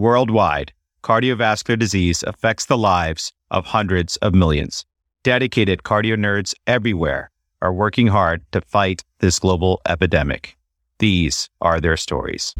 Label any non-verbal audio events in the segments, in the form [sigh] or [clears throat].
Worldwide, cardiovascular disease affects the lives of hundreds of millions. Dedicated cardio nerds everywhere are working hard to fight this global epidemic. These are their stories.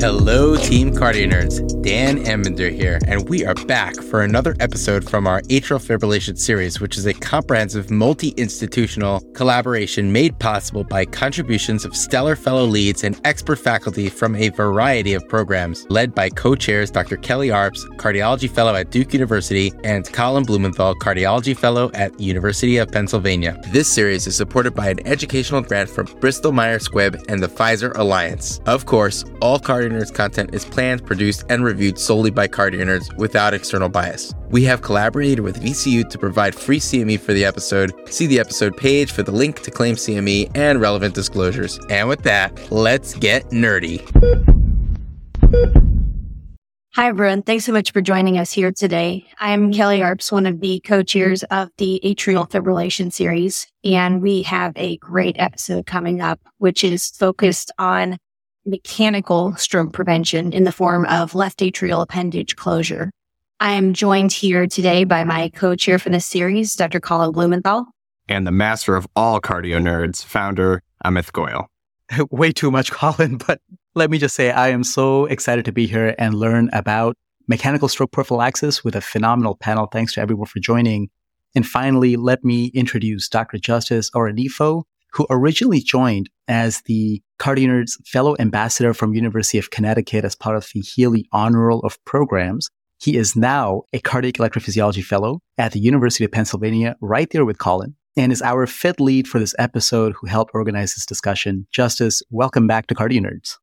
Hello, Team Cardio Nerds. Dan Ambinder here, and we are back for another episode from our atrial fibrillation series, which is a comprehensive multi institutional collaboration made possible by contributions of stellar fellow leads and expert faculty from a variety of programs, led by co chairs Dr. Kelly Arps, Cardiology Fellow at Duke University, and Colin Blumenthal, Cardiology Fellow at University of Pennsylvania. This series is supported by an educational grant from Bristol Myers Squibb and the Pfizer Alliance. Of course, all cardio Nerds content is planned, produced, and reviewed solely by Cardio Nerds without external bias. We have collaborated with VCU to provide free CME for the episode. See the episode page for the link to claim CME and relevant disclosures. And with that, let's get nerdy. Hi, everyone. Thanks so much for joining us here today. I'm Kelly Arps, one of the co-chairs of the atrial fibrillation series, and we have a great episode coming up, which is focused on mechanical stroke prevention in the form of left atrial appendage closure. I am joined here today by my co-chair for this series, Dr. Colin Blumenthal. And the master of all cardio nerds, founder Amit Goyal. [laughs] Way too much, Colin, but let me just say I am so excited to be here and learn about mechanical stroke prophylaxis with a phenomenal panel. Thanks to everyone for joining. And finally, let me introduce Dr. Justice Oranefo, who originally joined as the CardioNerds Fellow Ambassador from University of Connecticut as part of the Healy Honor Roll of Programs. He is now a cardiac electrophysiology fellow at the University of Pennsylvania, right there with Colin, and is our fifth lead for this episode who helped organize this discussion. Justice, welcome back to Cardio Nerds.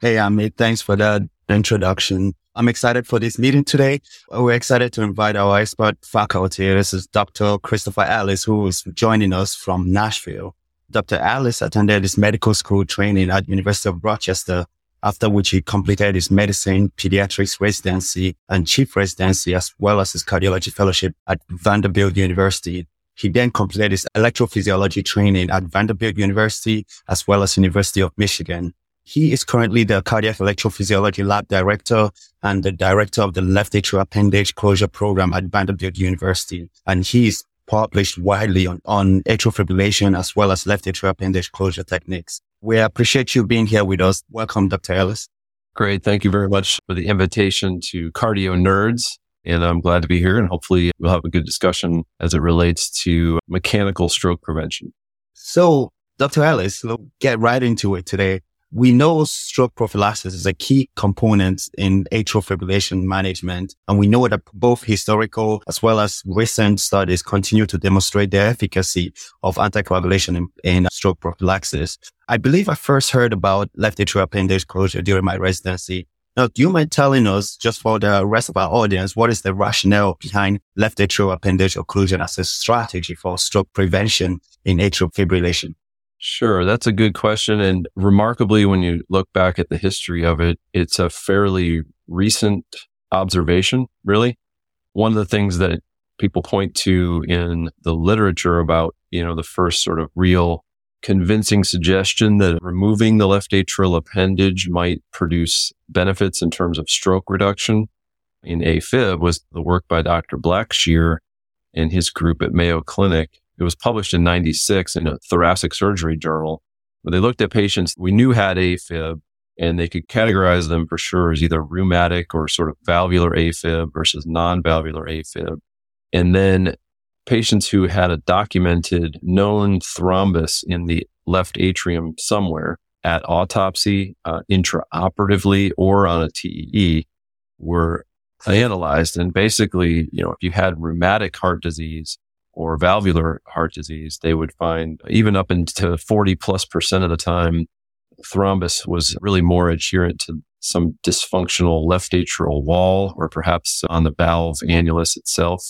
Hey, Amit. Thanks for that introduction. I'm excited for this meeting today. We're excited to invite our expert faculty. This is Dr. Christopher Ellis, who is joining us from Nashville. Dr. Ellis attended his medical school training at University of Rochester, after which he completed his medicine, pediatrics residency, and chief residency, as well as his cardiology fellowship at Vanderbilt University. He then completed his electrophysiology training at Vanderbilt University, as well as University of Michigan. He is currently the cardiac electrophysiology lab director and the director of the left atrial appendage closure program at Vanderbilt University. And he is published widely on, on atrial fibrillation as well as left atrial appendage closure techniques. We appreciate you being here with us. Welcome, Dr. Ellis. Great. Thank you very much for the invitation to Cardio Nerds. And I'm glad to be here and hopefully we'll have a good discussion as it relates to mechanical stroke prevention. So, Dr. Ellis, we'll get right into it today. We know stroke prophylaxis is a key component in atrial fibrillation management. And we know that both historical as well as recent studies continue to demonstrate the efficacy of anticoagulation in, in stroke prophylaxis. I believe I first heard about left atrial appendage closure during my residency. Now, do you mind telling us, just for the rest of our audience, what is the rationale behind left atrial appendage occlusion as a strategy for stroke prevention in atrial fibrillation? Sure, that's a good question. And remarkably, when you look back at the history of it, it's a fairly recent observation, really. One of the things that people point to in the literature about, you know, the first sort of real convincing suggestion that removing the left atrial appendage might produce benefits in terms of stroke reduction in AFib was the work by Dr. Blackshear and his group at Mayo Clinic it was published in 96 in a thoracic surgery journal where they looked at patients we knew had AFib and they could categorize them for sure as either rheumatic or sort of valvular AFib versus non-valvular AFib. And then patients who had a documented known thrombus in the left atrium somewhere at autopsy, uh, intraoperatively, or on a TEE were analyzed. And basically, you know, if you had rheumatic heart disease, or valvular heart disease, they would find even up into 40 plus percent of the time, thrombus was really more adherent to some dysfunctional left atrial wall or perhaps on the valve annulus itself.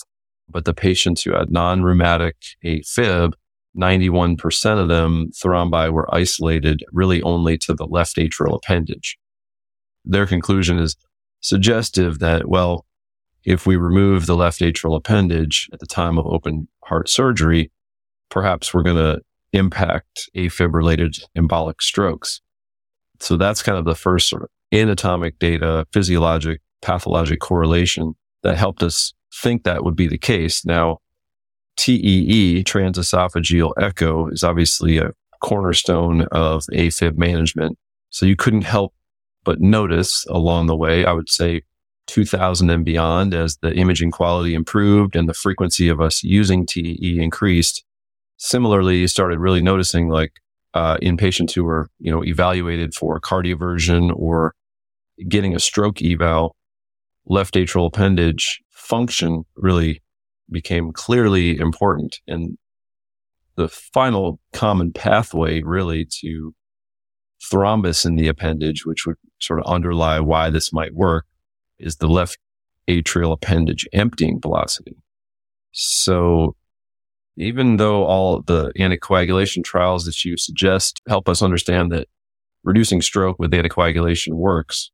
But the patients who had non-rheumatic AFib, 91% of them thrombi were isolated really only to the left atrial appendage. Their conclusion is suggestive that, well, if we remove the left atrial appendage at the time of open heart surgery, perhaps we're going to impact AFib related embolic strokes. So that's kind of the first sort of anatomic data, physiologic, pathologic correlation that helped us think that would be the case. Now, TEE, transesophageal echo, is obviously a cornerstone of AFib management. So you couldn't help but notice along the way, I would say 2000 and beyond, as the imaging quality improved and the frequency of us using TEE increased. Similarly, you started really noticing like uh, in patients who were, you know, evaluated for cardioversion or getting a stroke eval, left atrial appendage function really became clearly important. And the final common pathway really to thrombus in the appendage, which would sort of underlie why this might work, is the left atrial appendage emptying velocity. So even though all the anticoagulation trials that you suggest help us understand that reducing stroke with anticoagulation works,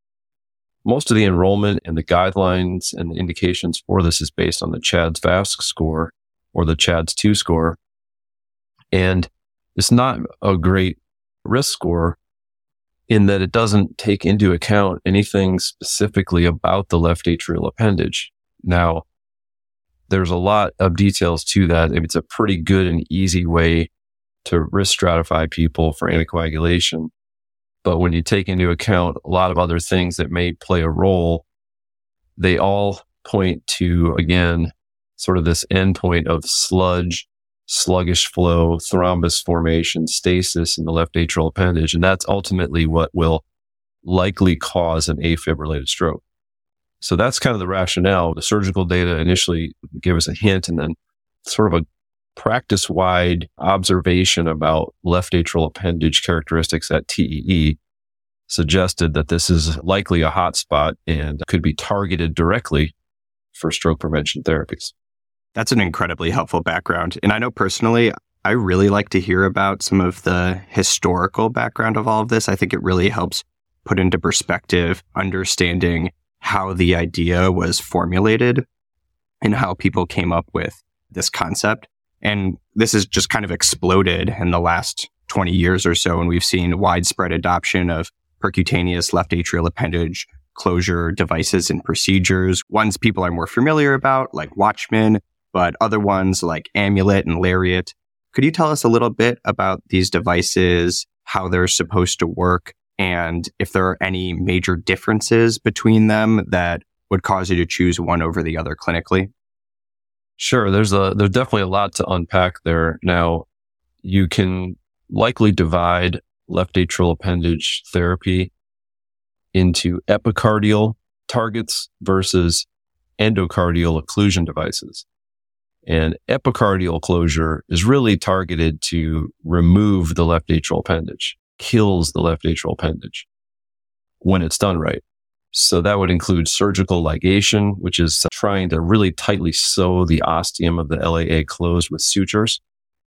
most of the enrollment and the guidelines and the indications for this is based on the CHADS VASC score or the CHADS 2 score. And it's not a great risk score in that it doesn't take into account anything specifically about the left atrial appendage. Now, there's a lot of details to that. It's a pretty good and easy way to risk stratify people for anticoagulation. But when you take into account a lot of other things that may play a role, they all point to, again, sort of this endpoint of sludge, sluggish flow, thrombus formation, stasis in the left atrial appendage. And that's ultimately what will likely cause an AFib related stroke. So that's kind of the rationale. The surgical data initially gave us a hint and then sort of a practice wide observation about left atrial appendage characteristics at TEE suggested that this is likely a hotspot and could be targeted directly for stroke prevention therapies. That's an incredibly helpful background. And I know personally, I really like to hear about some of the historical background of all of this. I think it really helps put into perspective understanding how the idea was formulated and how people came up with this concept. And this has just kind of exploded in the last 20 years or so. And we've seen widespread adoption of percutaneous left atrial appendage closure devices and procedures. Ones people are more familiar about, like Watchman, but other ones like Amulet and Lariat. Could you tell us a little bit about these devices, how they're supposed to work, and if there are any major differences between them that would cause you to choose one over the other clinically? Sure. There's a, there's definitely a lot to unpack there. Now, you can likely divide left atrial appendage therapy into epicardial targets versus endocardial occlusion devices. And epicardial closure is really targeted to remove the left atrial appendage, kills the left atrial appendage when it's done right. So that would include surgical ligation, which is trying to really tightly sew the ostium of the LAA closed with sutures.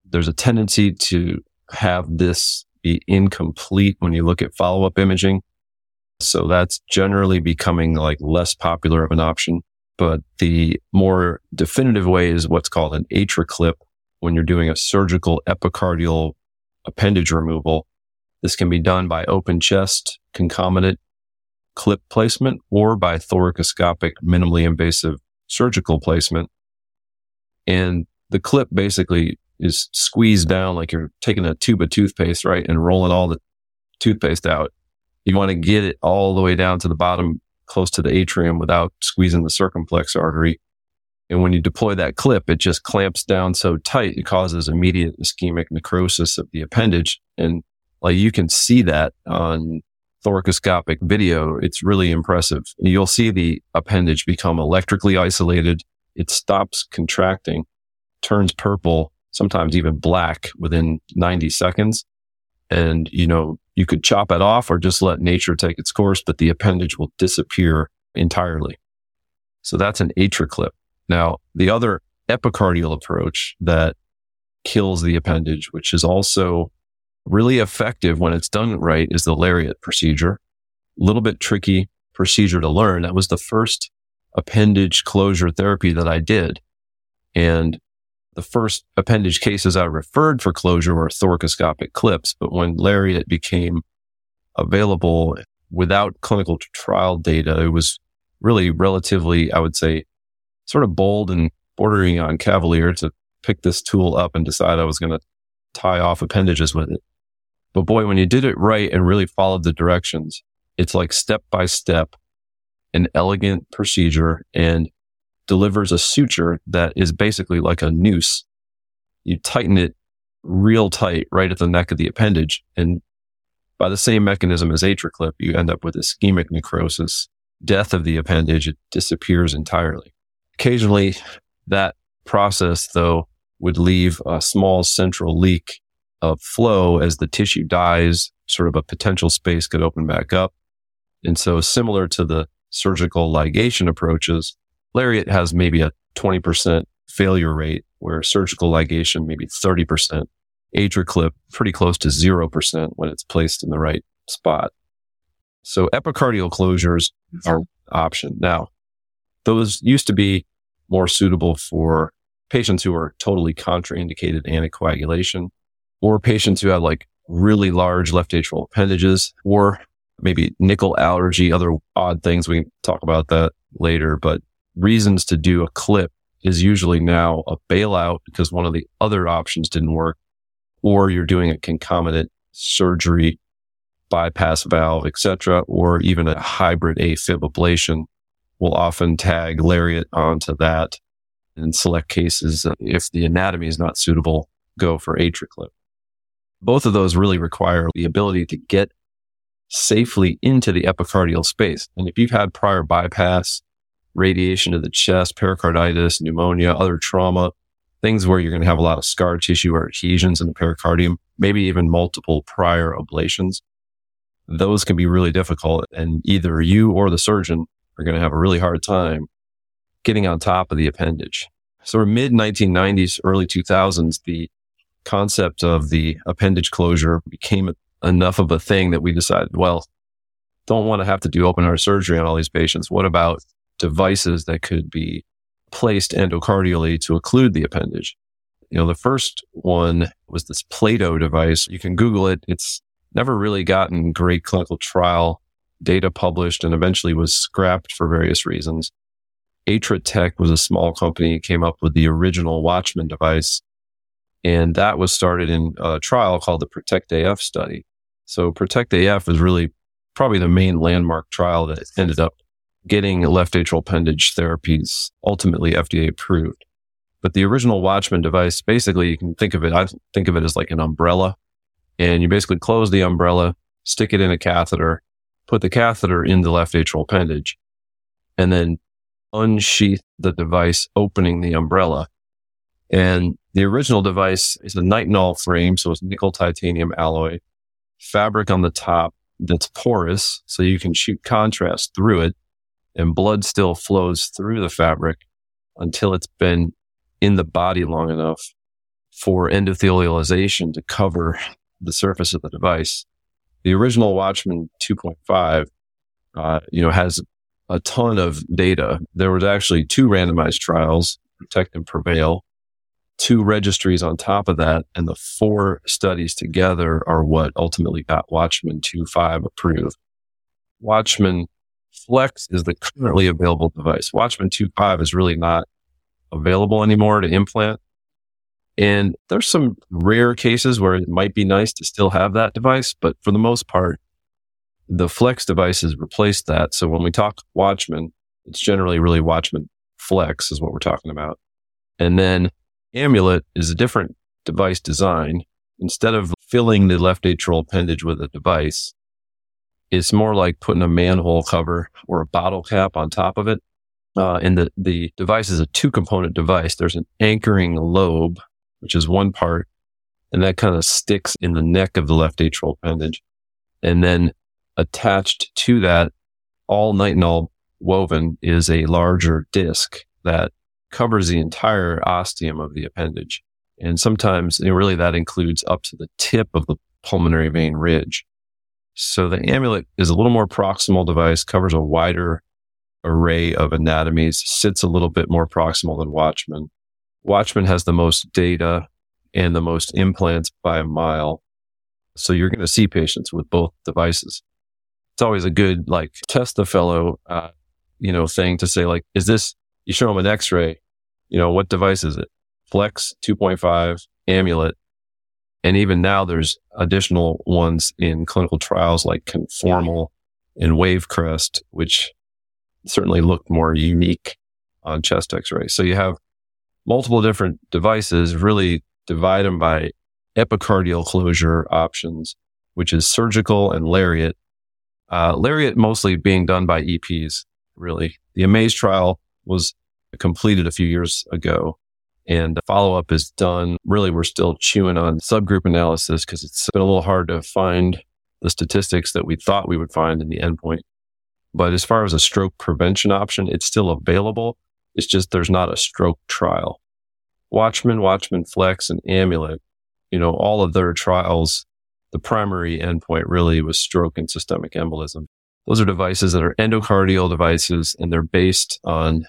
There's a tendency to have this be incomplete when you look at follow up imaging. So that's generally becoming like less popular of an option. But the more definitive way is what's called an AtriClip when you're doing a surgical epicardial appendage removal. This can be done by open chest concomitant clip placement or by thoracoscopic minimally invasive surgical placement. And the clip basically is squeezed down like you're taking a tube of toothpaste, right? And rolling all the toothpaste out. You want to get it all the way down to the bottom, close to the atrium without squeezing the circumflex artery. And when you deploy that clip, it just clamps down so tight, it causes immediate ischemic necrosis of the appendage. And like you can see that on thoracoscopic video. It's really impressive. You'll see the appendage become electrically isolated. It stops contracting, turns purple, sometimes even black within 90 seconds. And, you know, you could chop it off or just let nature take its course, but the appendage will disappear entirely. So that's an AtriClip. Now, the other epicardial approach that kills the appendage, which is also really effective when it's done right, is the lariat procedure. A little bit tricky procedure to learn. That was the first appendage closure therapy that I did. And the first appendage cases I referred for closure were thoracoscopic clips, but when lariat became available without clinical trial data. It was really relatively, I would say, sort of bold and bordering on cavalier to pick this tool up and decide I was going to tie off appendages with it. But boy, when you did it right and really followed the directions, it's like step by step, an elegant procedure and delivers a suture that is basically like a noose. You tighten it real tight right at the neck of the appendage. And by the same mechanism as AtriClip, you end up with ischemic necrosis, death of the appendage. It disappears entirely. Occasionally that process, though, would leave a small central leak of flow as the tissue dies, sort of a potential space could open back up. And so similar to the surgical ligation approaches, Lariat has maybe a 20% failure rate where surgical ligation, maybe 30%, AtriClip pretty close to 0% when it's placed in the right spot. So epicardial closures are option. Now, those used to be more suitable for patients who are totally contraindicated anticoagulation or patients who have like really large left atrial appendages or maybe nickel allergy, other odd things. We can talk about that later, but reasons to do a clip is usually now a bailout because one of the other options didn't work or you're doing a concomitant surgery, bypass valve, etc., or even a hybrid AFib ablation We'll often tag lariat onto that. In select cases, uh, if the anatomy is not suitable, go for AtriClip. Both of those really require the ability to get safely into the epicardial space. And if you've had prior bypass, radiation to the chest, pericarditis, pneumonia, other trauma, things where you're going to have a lot of scar tissue or adhesions in the pericardium, maybe even multiple prior ablations, those can be really difficult. And either you or the surgeon are going to have a really hard time getting on top of the appendage. So mid 1990s, early 2000s, the concept of the appendage closure became enough of a thing that we decided, well, don't want to have to do open heart surgery on all these patients. What about devices that could be placed endocardially to occlude the appendage? You know, the first one was this PLAATO device. You can Google it. It's never really gotten great clinical trial data published and eventually was scrapped for various reasons. Atritech was a small company, came up with the original Watchman device. And that was started in a trial called the Protect AF study. So Protect AF is really probably the main landmark trial that ended up getting left atrial appendage therapies ultimately FDA approved. But the original Watchman device, basically you can think of it, I think of it as like an umbrella and you basically close the umbrella, stick it in a catheter, put the catheter in the left atrial appendage, and then unsheath the device opening the umbrella. And the original device is a nitinol frame, so it's nickel titanium alloy, fabric on the top that's porous, so you can shoot contrast through it, and blood still flows through the fabric until it's been in the body long enough for endothelialization to cover the surface of the device. The original Watchman 2.5, uh, you know, has a ton of data. There was actually two randomized trials, Protect and Prevail, two registries on top of that, and the four studies together are what ultimately got Watchman 2.5 approved. Watchman Flex is the currently available device. Watchman 2.5 is really not available anymore to implant. And there's some rare cases where it might be nice to still have that device, but for the most part, the Flex devices replace that. So when we talk Watchman, it's generally really Watchman Flex is what we're talking about. And then Amulet is a different device design. Instead of filling the left atrial appendage with a device, it's more like putting a manhole cover or a bottle cap on top of it. Uh, and the, the device is a two component device. There's an anchoring lobe which is one part. And that kind of sticks in the neck of the left atrial appendage. And then attached to that, all nitinol woven is a larger disc that covers the entire ostium of the appendage. And sometimes really that includes up to the tip of the pulmonary vein ridge. So the amulet is a little more proximal device, covers a wider array of anatomies, sits a little bit more proximal than Watchman. Watchman has the most data and the most implants by a mile. So you're going to see patients with both devices. It's always a good, like, test the fellow, uh, you know, thing to say, like, is this, you show them an x-ray, you know, what device is it? Flex 2.5, amulet. And even now there's additional ones in clinical trials like conformal and wavecrest, which certainly look more unique on chest x-ray. So you have multiple different devices, really divide them by epicardial closure options, which is surgical and lariat. Uh, lariat mostly being done by EPs, really. The AMAZE trial was completed a few years ago and the follow up is done. Really, we're still chewing on subgroup analysis because it's been a little hard to find the statistics that we thought we would find in the endpoint. But as far as a stroke prevention option, it's still available. It's just there's not a stroke trial. Watchman, Watchman Flex, and Amulet, you know, all of their trials, the primary endpoint really was stroke and systemic embolism. Those are devices that are endocardial devices and they're based on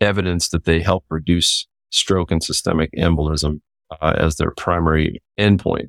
evidence that they help reduce stroke and systemic embolism uh, as their primary endpoint.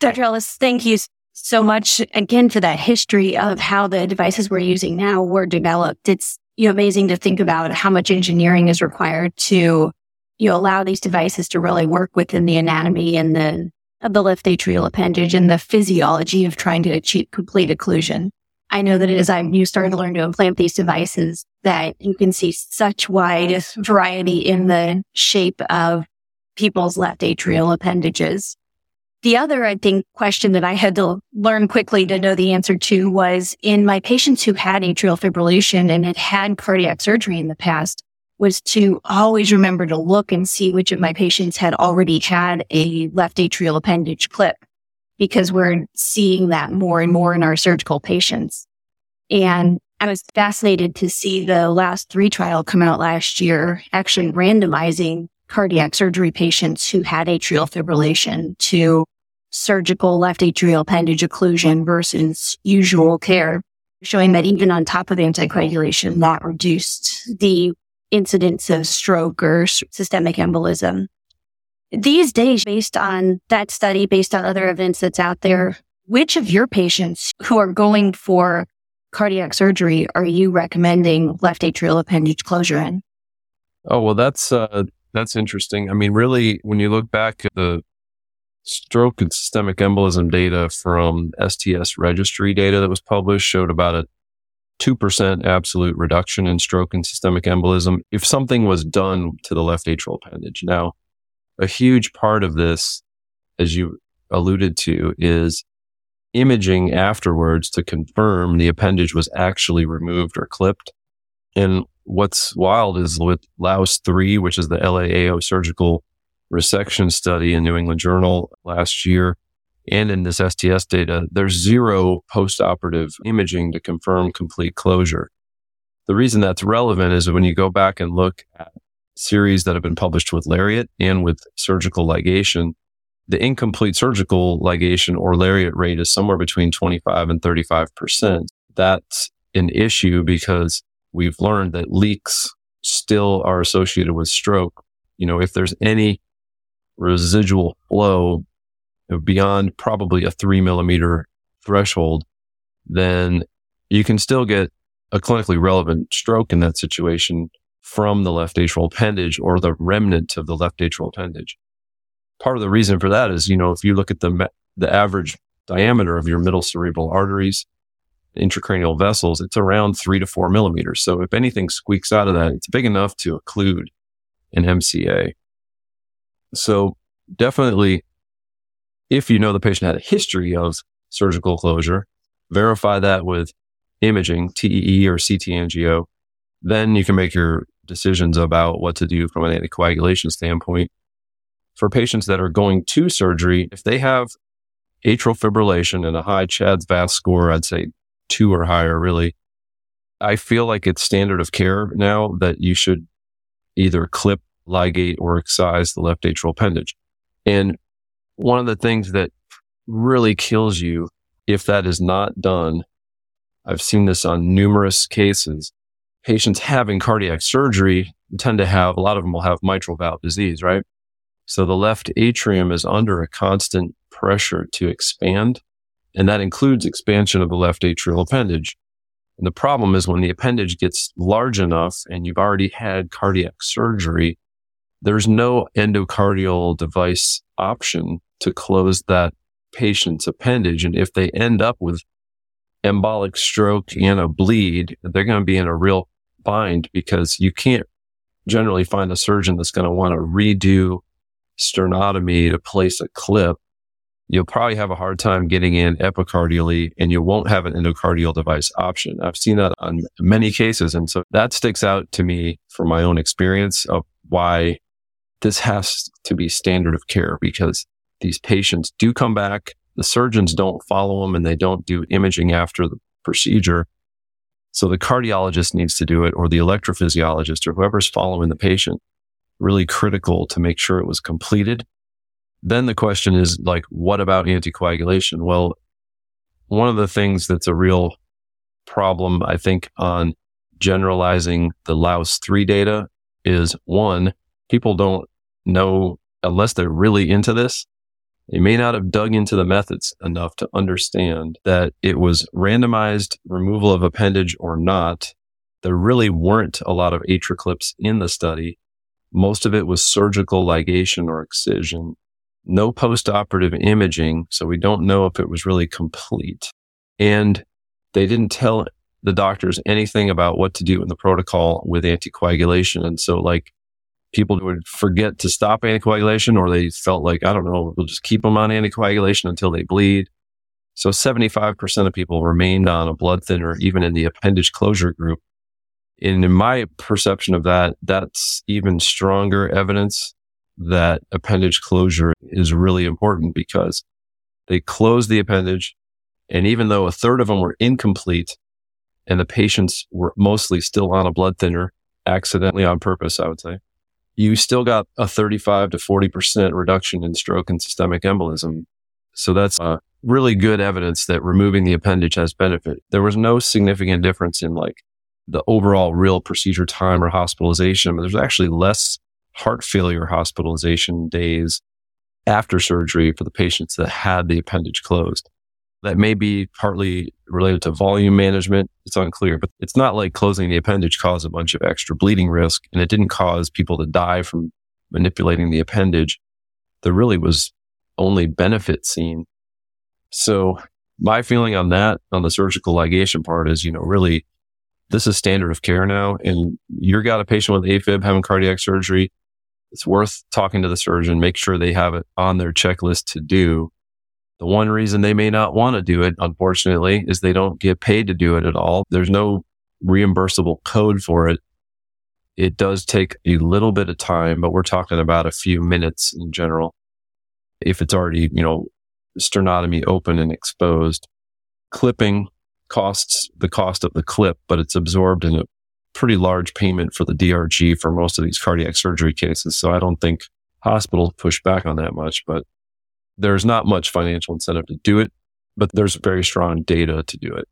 Dr. Ellis, thank you so much again for that history of how the devices we're using now were developed. It's you know, amazing to think about how much engineering is required to you know, allow these devices to really work within the anatomy and the of the left atrial appendage and the physiology of trying to achieve complete occlusion. I know that as I'm you starting to learn to implant these devices, that you can see such wide variety in the shape of people's left atrial appendages. The other, I think, question that I had to learn quickly to know the answer to was in my patients who had atrial fibrillation and had had cardiac surgery in the past was to always remember to look and see which of my patients had already had a left atrial appendage clip because we're seeing that more and more in our surgical patients. And I was fascinated to see the LAAOS 3 trial come out last year, actually randomizing cardiac surgery patients who had atrial fibrillation to surgical left atrial appendage occlusion versus usual care, showing that even on top of anticoagulation, that reduced the incidence of stroke or systemic embolism. These days, based on that study, based on other evidence that's out there, which of your patients who are going for cardiac surgery are you recommending left atrial appendage closure in? Oh, well, that's, uh, that's interesting. I mean, really, when you look back at the stroke and systemic embolism data from STS registry data that was published showed about a 2% absolute reduction in stroke and systemic embolism if something was done to the left atrial appendage. Now, a huge part of this, as you alluded to, is imaging afterwards to confirm the appendage was actually removed or clipped. And what's wild is with LAAOS 3, which is the LAAO surgical resection study in New England Journal last year, and in this STS data, there's zero postoperative imaging to confirm complete closure. The reason that's relevant is when you go back and look at series that have been published with Lariat and with surgical ligation, the incomplete surgical ligation or lariat rate is somewhere between 25 and 35%. That's an issue because we've learned that leaks still are associated with stroke. You know, if there's any residual flow beyond probably a three millimeter threshold, then you can still get a clinically relevant stroke in that situation from the left atrial appendage or the remnant of the left atrial appendage part of the reason for that is, you know, if you look at the, the average diameter of your middle cerebral arteries, intracranial vessels, it's around three to four millimeters. So if anything squeaks out of that, it's big enough to occlude an MCA. So definitely, if you know the patient had a history of surgical closure, verify that with imaging, TEE or CT angio, then you can make your decisions about what to do from an anticoagulation standpoint for patients that are going to surgery, if they have atrial fibrillation and a high CHADS VAS score, I'd say two or higher, really. I feel like it's standard of care now that you should either clip, ligate, or excise the left atrial appendage. And one of the things that really kills you if that is not done, I've seen this on numerous cases. Patients having cardiac surgery tend to have, a lot of them will have mitral valve disease, right? So the left atrium is under a constant pressure to expand. And that includes expansion of the left atrial appendage. And the problem is when the appendage gets large enough and you've already had cardiac surgery, there's no endocardial device option to close that patient's appendage. And if they end up with embolic stroke and a bleed, they're going to be in a real bind because you can't generally find a surgeon that's going to want to redo sternotomy to place a clip. You'll probably have a hard time getting in epicardially and you won't have an endocardial device option. I've seen that on many cases. And so that sticks out to me from my own experience of why this has to be standard of care because these patients do come back. The surgeons don't follow them and they don't do imaging after the procedure. So the cardiologist needs to do it or the electrophysiologist or whoever's following the patient. Really critical to make sure it was completed. Then the question is like, what about anticoagulation? Well, one of the things that's a real problem, I think, on generalizing the LAAOS 3 data is one, people don't know unless they're really into this. They may not have dug into the methods enough to understand that it was randomized removal of appendage or not. There really weren't a lot of AtriClips in the study. Most of it was surgical ligation or excision. No postoperative imaging, so we don't know if it was really complete. And they didn't tell the doctors anything about what to do in the protocol with anticoagulation. And so like people would forget to stop anticoagulation or they felt like, I don't know, we'll just keep them on anticoagulation until they bleed. So 75% of people remained on a blood thinner, even in the appendage closure group. And in my perception of that, that's even stronger evidence that appendage closure is really important because they closed the appendage. And even though a third of them were incomplete and the patients were mostly still on a blood thinner, accidentally on purpose, I would say, you still got a 35 to 40% reduction in stroke and systemic embolism. So that's uh, really good evidence that removing the appendage has benefit. There was no significant difference in like the overall real procedure time or hospitalization, but there's actually less heart failure hospitalization days after surgery for the patients that had the appendage closed. That may be partly related to volume management. It's unclear, but it's not like closing the appendage caused a bunch of extra bleeding risk and it didn't cause people to die from manipulating the appendage. There really was only benefit seen. So my feeling on that, on the surgical ligation part is, you know, really this is standard of care now. And you've got a patient with AFib having cardiac surgery. It's worth talking to the surgeon, make sure they have it on their checklist to do the one reason they may not want to do it, unfortunately, is they don't get paid to do it at all. There's no reimbursable code for it. It does take a little bit of time, but we're talking about a few minutes in general. If it's already, you know, sternotomy open and exposed, clipping costs the cost of the clip, but it's absorbed in a pretty large payment for the DRG for most of these cardiac surgery cases. So I don't think hospitals push back on that much, but there's not much financial incentive to do it, but there's very strong data to do it.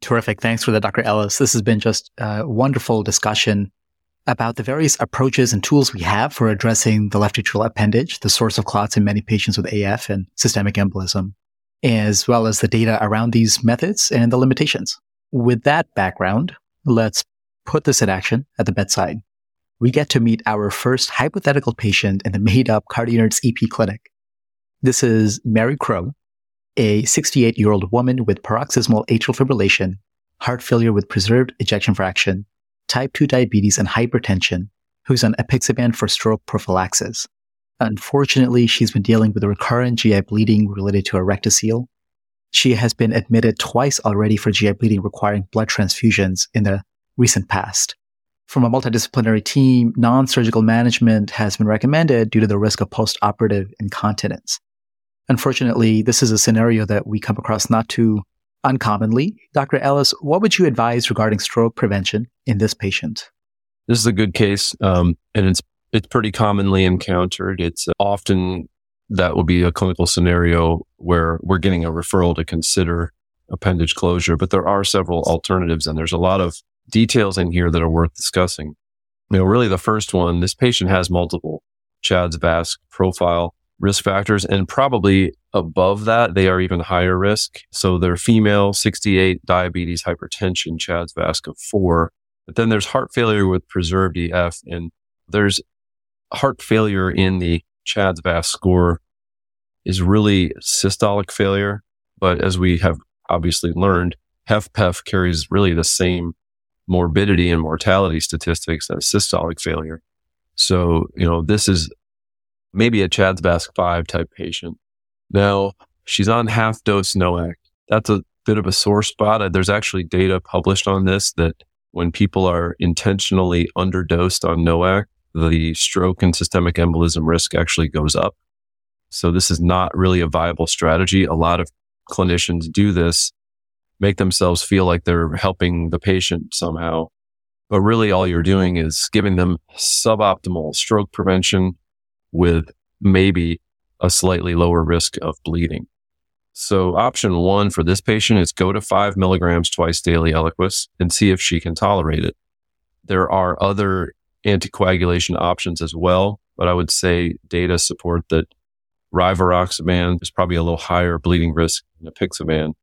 Terrific. Thanks for that, Dr. Ellis. This has been just a wonderful discussion about the various approaches and tools we have for addressing the left atrial appendage, the source of clots in many patients with AF and systemic embolism, as well as the data around these methods and the limitations. With that background, let's put this in action at the bedside. We get to meet our first hypothetical patient in the made up CardioNerds EP clinic. This is Mary Crow, a 68 year old woman with paroxysmal atrial fibrillation, heart failure with preserved ejection fraction, type 2 diabetes, and hypertension, who's on apixaban for stroke prophylaxis. Unfortunately, she's been dealing with a recurrent GI bleeding related to a rectocele. She has been admitted twice already for GI bleeding requiring blood transfusions in the recent past. From a multidisciplinary team, non-surgical management has been recommended due to the risk of post-operative incontinence. Unfortunately, this is a scenario that we come across not too uncommonly. Dr. Ellis, what would you advise regarding stroke prevention in this patient? This is a good case, um, and it's it's pretty commonly encountered. It's uh, often that will be a clinical scenario where we're getting a referral to consider appendage closure, but there are several alternatives, and there's a lot of details in here that are worth discussing. You know, really the first one, this patient has multiple CHADS VASc profile risk factors. And probably above that, they are even higher risk. So they're female, 68, diabetes, hypertension, CHADS VASC of four. But then there's heart failure with preserved EF and there's heart failure in the CHADS VASC score is really systolic failure. But as we have obviously learned, HFpEF carries really the same morbidity and mortality statistics as systolic failure. So, you know, this is maybe a CHADS VASC 5 type patient. Now, she's on half dose NOAC. That's a bit of a sore spot. Uh, there's actually data published on this that when people are intentionally underdosed on NOAC, the stroke and systemic embolism risk actually goes up. So this is not really a viable strategy. A lot of clinicians do this, make themselves feel like they're helping the patient somehow. But really all you're doing is giving them suboptimal stroke prevention with maybe a slightly lower risk of bleeding. So option one for this patient is go to five milligrams twice daily Eliquis and see if she can tolerate it. There are other anticoagulation options as well, but I would say data support that rivaroxaban is probably a little higher bleeding risk than apixaban.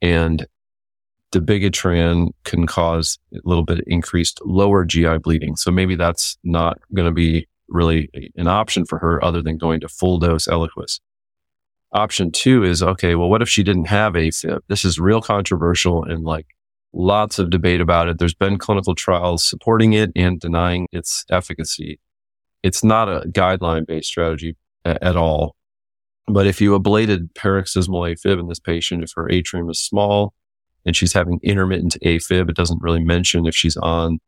And dabigatran can cause a little bit increased lower GI bleeding. So maybe that's not going to be really an option for her other than going to full dose Eliquis. Option two is, okay, well, what if she didn't have AFib? This is real controversial and like lots of debate about it. There's been clinical trials supporting it and denying its efficacy. It's not a guideline based strategy uh, at all. But if you ablated paroxysmal AFib in this patient, if her atrium is small and she's having intermittent AFib, it doesn't really mention if she's on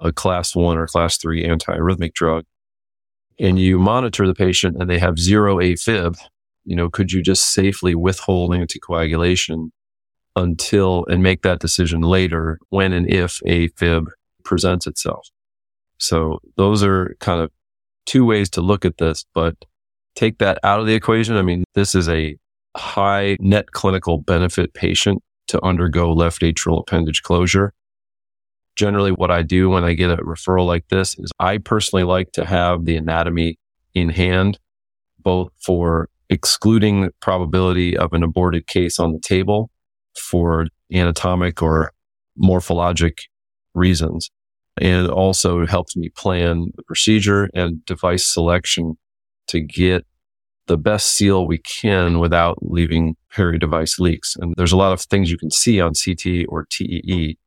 a class one or class three antiarrhythmic drug and you monitor the patient and they have zero AFib, you know, could you just safely withhold anticoagulation until and make that decision later when and if a fib presents itself? So those are kind of two ways to look at this, but take that out of the equation. I mean, this is a high net clinical benefit patient to undergo left atrial appendage closure generally what I do when I get a referral like this is I personally like to have the anatomy in hand, both for excluding the probability of an aborted case on the table for anatomic or morphologic reasons. And also helps me plan the procedure and device selection to get the best seal we can without leaving peri-device leaks. And there's a lot of things you can see on CT or TEE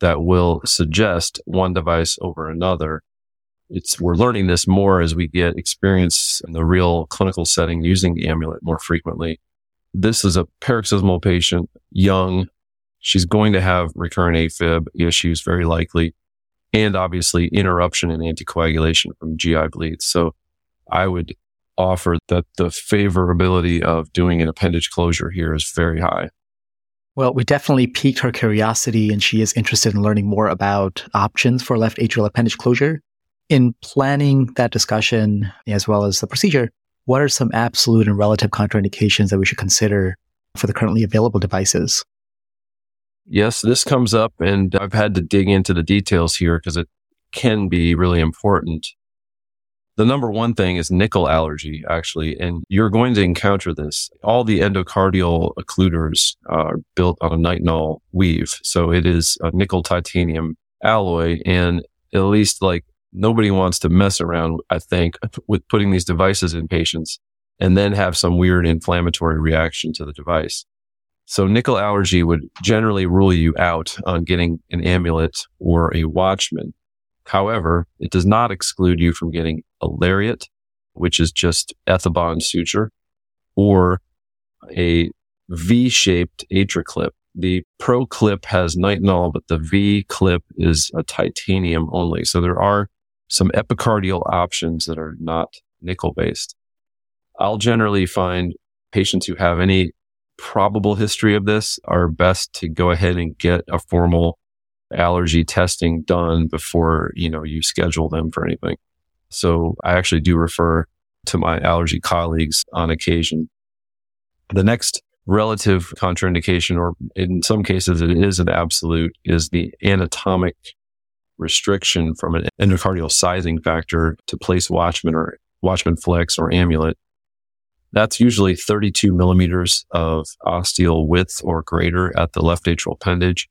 that will suggest one device over another. It's, we're learning this more as we get experience in the real clinical setting using the amulet more frequently. This is a paroxysmal patient, young. She's going to have recurrent AFib issues, very likely, and obviously interruption in anticoagulation from GI bleeds. So I would offer that the favorability of doing an appendage closure here is very high. Well, we definitely piqued her curiosity and she is interested in learning more about options for left atrial appendage closure. In planning that discussion, as well as the procedure, what are some absolute and relative contraindications that we should consider for the currently available devices? Yes, this comes up and I've had to dig into the details here because it can be really important. The number one thing is nickel allergy, actually, and you're going to encounter this. All the endocardial occluders are built on a nitinol weave. So it is a nickel titanium alloy. And at least like nobody wants to mess around, I think, with putting these devices in patients and then have some weird inflammatory reaction to the device. So nickel allergy would generally rule you out on getting an amulet or a watchman. However, it does not exclude you from getting a lariat, which is just ethibond suture, or a V-shaped AtriClip. The Pro clip has nitinol, but the V clip is a titanium only. So there are some epicardial options that are not nickel based. I'll generally find patients who have any probable history of this are best to go ahead and get a formal allergy testing done before, you know, you schedule them for anything. So I actually do refer to my allergy colleagues on occasion. The next relative contraindication, or in some cases it is an absolute, is the anatomic restriction from an endocardial sizing factor to place Watchman or Watchman Flex or amulet. That's usually 32 millimeters of ostial width or greater at the left atrial appendage,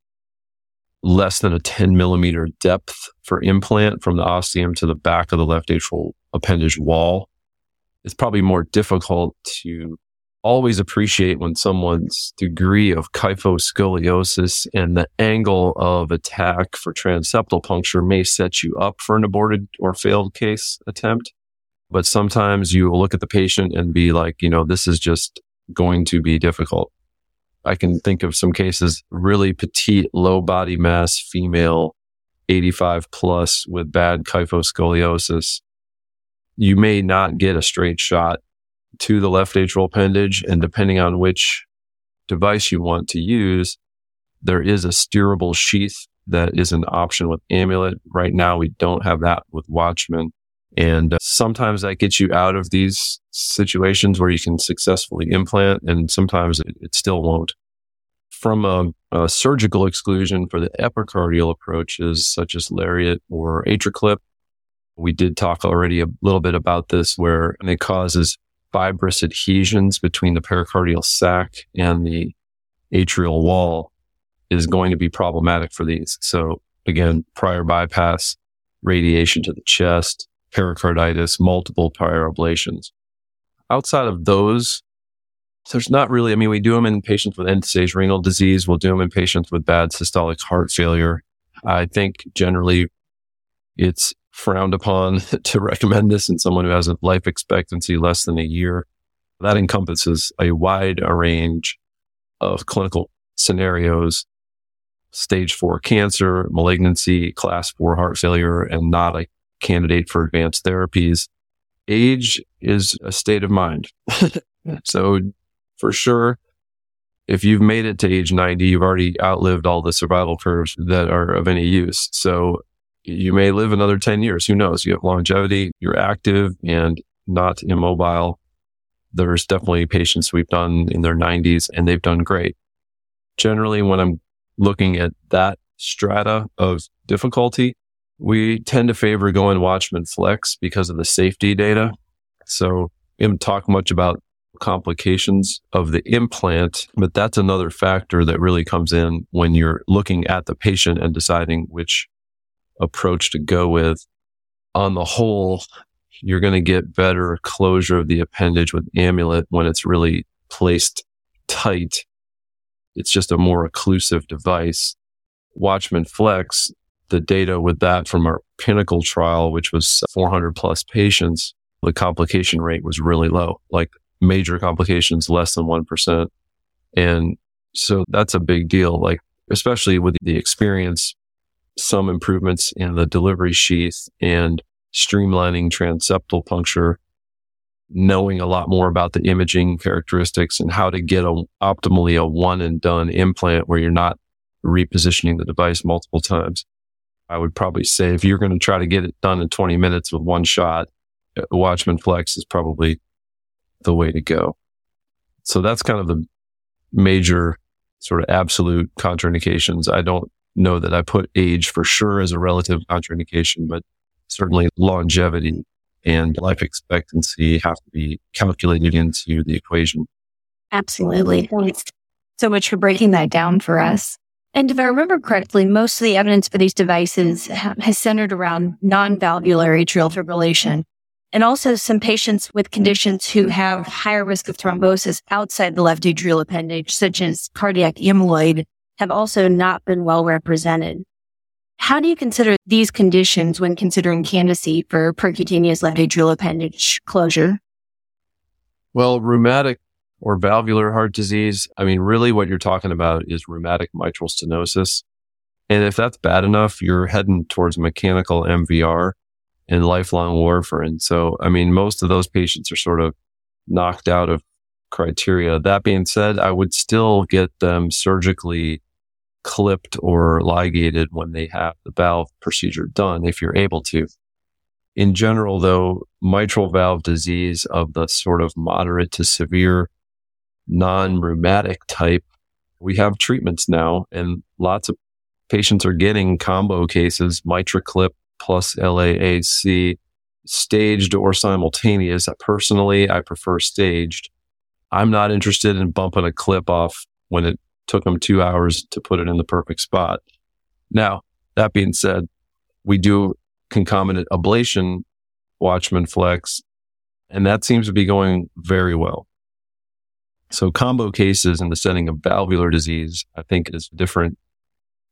less than a 10 millimeter depth for implant from the ostium to the back of the left atrial appendage wall. It's probably more difficult to always appreciate when someone's degree of kyphoscoliosis and the angle of attack for transeptal puncture may set you up for an aborted or failed case attempt. But sometimes you look at the patient and be like, you know, this is just going to be difficult. I can think of some cases, really petite, low body mass female, 85 plus with bad kyphoscoliosis. You may not get a straight shot to the left atrial appendage. And depending on which device you want to use, there is a steerable sheath that is an option with Amulet. Right now, we don't have that with Watchman. And uh, sometimes that gets you out of these situations where you can successfully implant, and sometimes it, it still won't. From a, a, surgical exclusion for the epicardial approaches, such as Lariat or AtriClip, we did talk already a little bit about this, where it causes fibrous adhesions between the pericardial sac and the atrial wall is going to be problematic for these. So again, prior bypass, radiation to the chest, pericarditis, multiple prior ablations. Outside of those, there's not really, I mean, we do them in patients with end stage renal disease. We'll do them in patients with bad systolic heart failure. I think generally it's frowned upon [laughs] to recommend this in someone who has a life expectancy less than a year. That encompasses a wide range of clinical scenarios, stage four cancer, malignancy, class four heart failure, and not a candidate for advanced therapies. Age is a state of mind. [laughs] so for sure, if you've made it to age 90, you've already outlived all the survival curves that are of any use. So you may live another 10 years. Who knows? You have longevity, you're active and not immobile. There's definitely patients we've done in their 90s and they've done great. Generally, when I'm looking at that strata of difficulty, we tend to favor going Watchman Flex because of the safety data. So we haven't talked much about complications of the implant, but that's another factor that really comes in when you're looking at the patient and deciding which approach to go with. On the whole, you're going to get better closure of the appendage with amulet when it's really placed tight. It's just a more occlusive device. Watchman Flex the data with that from our pinnacle trial, which was 400 plus patients, the complication rate was really low, like major complications less than 1%. And so that's a big deal. Like, especially with the experience, some improvements in the delivery sheath and streamlining transeptal puncture, knowing a lot more about the imaging characteristics and how to get a optimally a one and done implant where you're not repositioning the device multiple times. I would probably say if you're going to try to get it done in 20 minutes with one shot, uh, Watchman Flex is probably the way to go. So that's kind of the major sort of absolute contraindications. I don't know that I put age for sure as a relative contraindication, but certainly longevity and life expectancy have to be calculated into the equation. Absolutely. Thanks so much for breaking that down for us. And if I remember correctly, most of the evidence for these devices has centered around non-valvular atrial fibrillation and also some patients with conditions who have higher risk of thrombosis outside the left atrial appendage, such as cardiac amyloid, have also not been well represented. How do you consider these conditions when considering candidacy for percutaneous left atrial appendage closure? Well, rheumatic or valvular heart disease, I mean, really what you're talking about is rheumatic mitral stenosis. And if that's bad enough, you're heading towards mechanical MVR and lifelong warfarin. So, I mean, most of those patients are sort of knocked out of criteria. That being said, I would still get them surgically clipped or ligated when they have the valve procedure done, if you're able to. In general, though, mitral valve disease of the sort of moderate to severe non-rheumatic type, we have treatments now and lots of patients are getting combo cases, MitraClip plus LAAC staged or simultaneous. Personally, I prefer staged. I'm not interested in bumping a clip off when it took them two hours to put it in the perfect spot. Now, that being said, we do concomitant ablation, Watchman Flex, and that seems to be going very well. So combo cases in the setting of valvular disease, I think is a different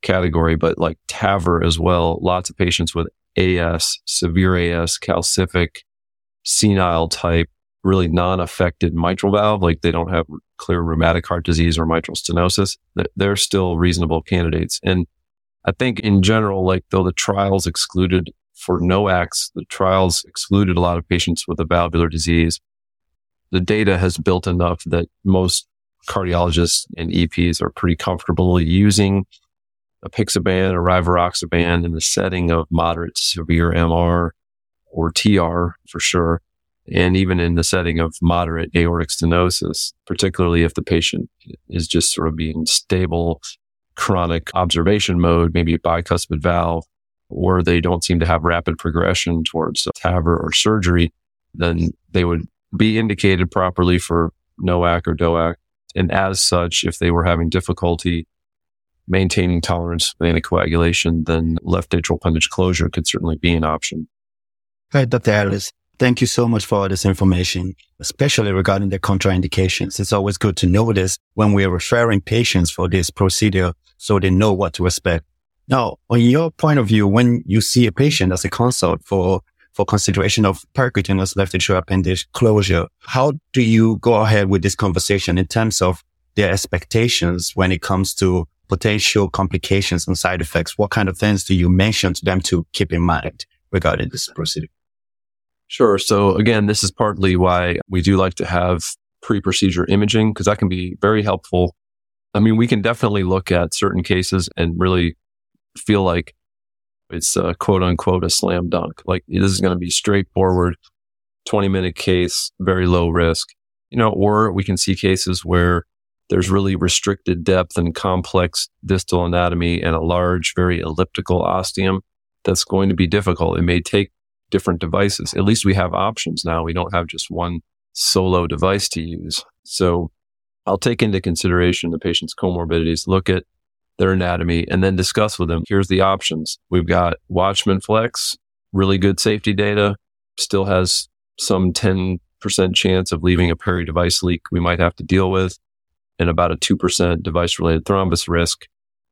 category, but like TAVR as well, lots of patients with AS, severe AS, calcific, senile type, really non-affected mitral valve, like they don't have clear rheumatic heart disease or mitral stenosis, they're still reasonable candidates. And I think in general, like though the trials excluded for NOACs, the trials excluded a lot of patients with a valvular disease. The data has built enough that most cardiologists and EPs are pretty comfortable using a apixaban or rivaroxaban in the setting of moderate to severe MR or TR for sure. And even in the setting of moderate aortic stenosis, particularly if the patient is just sort of being stable, chronic observation mode, maybe bicuspid valve, or they don't seem to have rapid progression towards TAVR or surgery, then they would be indicated properly for NOAC or DOAC. And as such, if they were having difficulty maintaining tolerance with anticoagulation, then left atrial appendage closure could certainly be an option. Right, Dr. Ellis. Thank you so much for all this information, especially regarding the contraindications. It's always good to know this when we're referring patients for this procedure so they know what to expect. Now, on your point of view, when you see a patient as a consult for for consideration of percutaneous left atrial appendage closure, how do you go ahead with this conversation in terms of their expectations when it comes to potential complications and side effects? What kind of things do you mention to them to keep in mind regarding this procedure? Sure. So again, this is partly why we do like to have pre-procedure imaging because that can be very helpful. I mean, we can definitely look at certain cases and really feel like it's a quote unquote a slam dunk. Like this is going to be straightforward, 20 minute case, very low risk, you know, or we can see cases where there's really restricted depth and complex distal anatomy and a large, very elliptical ostium. That's going to be difficult. It may take different devices. At least we have options now. We don't have just one solo device to use. So I'll take into consideration the patient's comorbidities, look at their anatomy, and then discuss with them. Here's the options. We've got Watchman Flex, really good safety data, still has some 10% chance of leaving a peri device leak we might have to deal with, and about a 2% device related thrombus risk.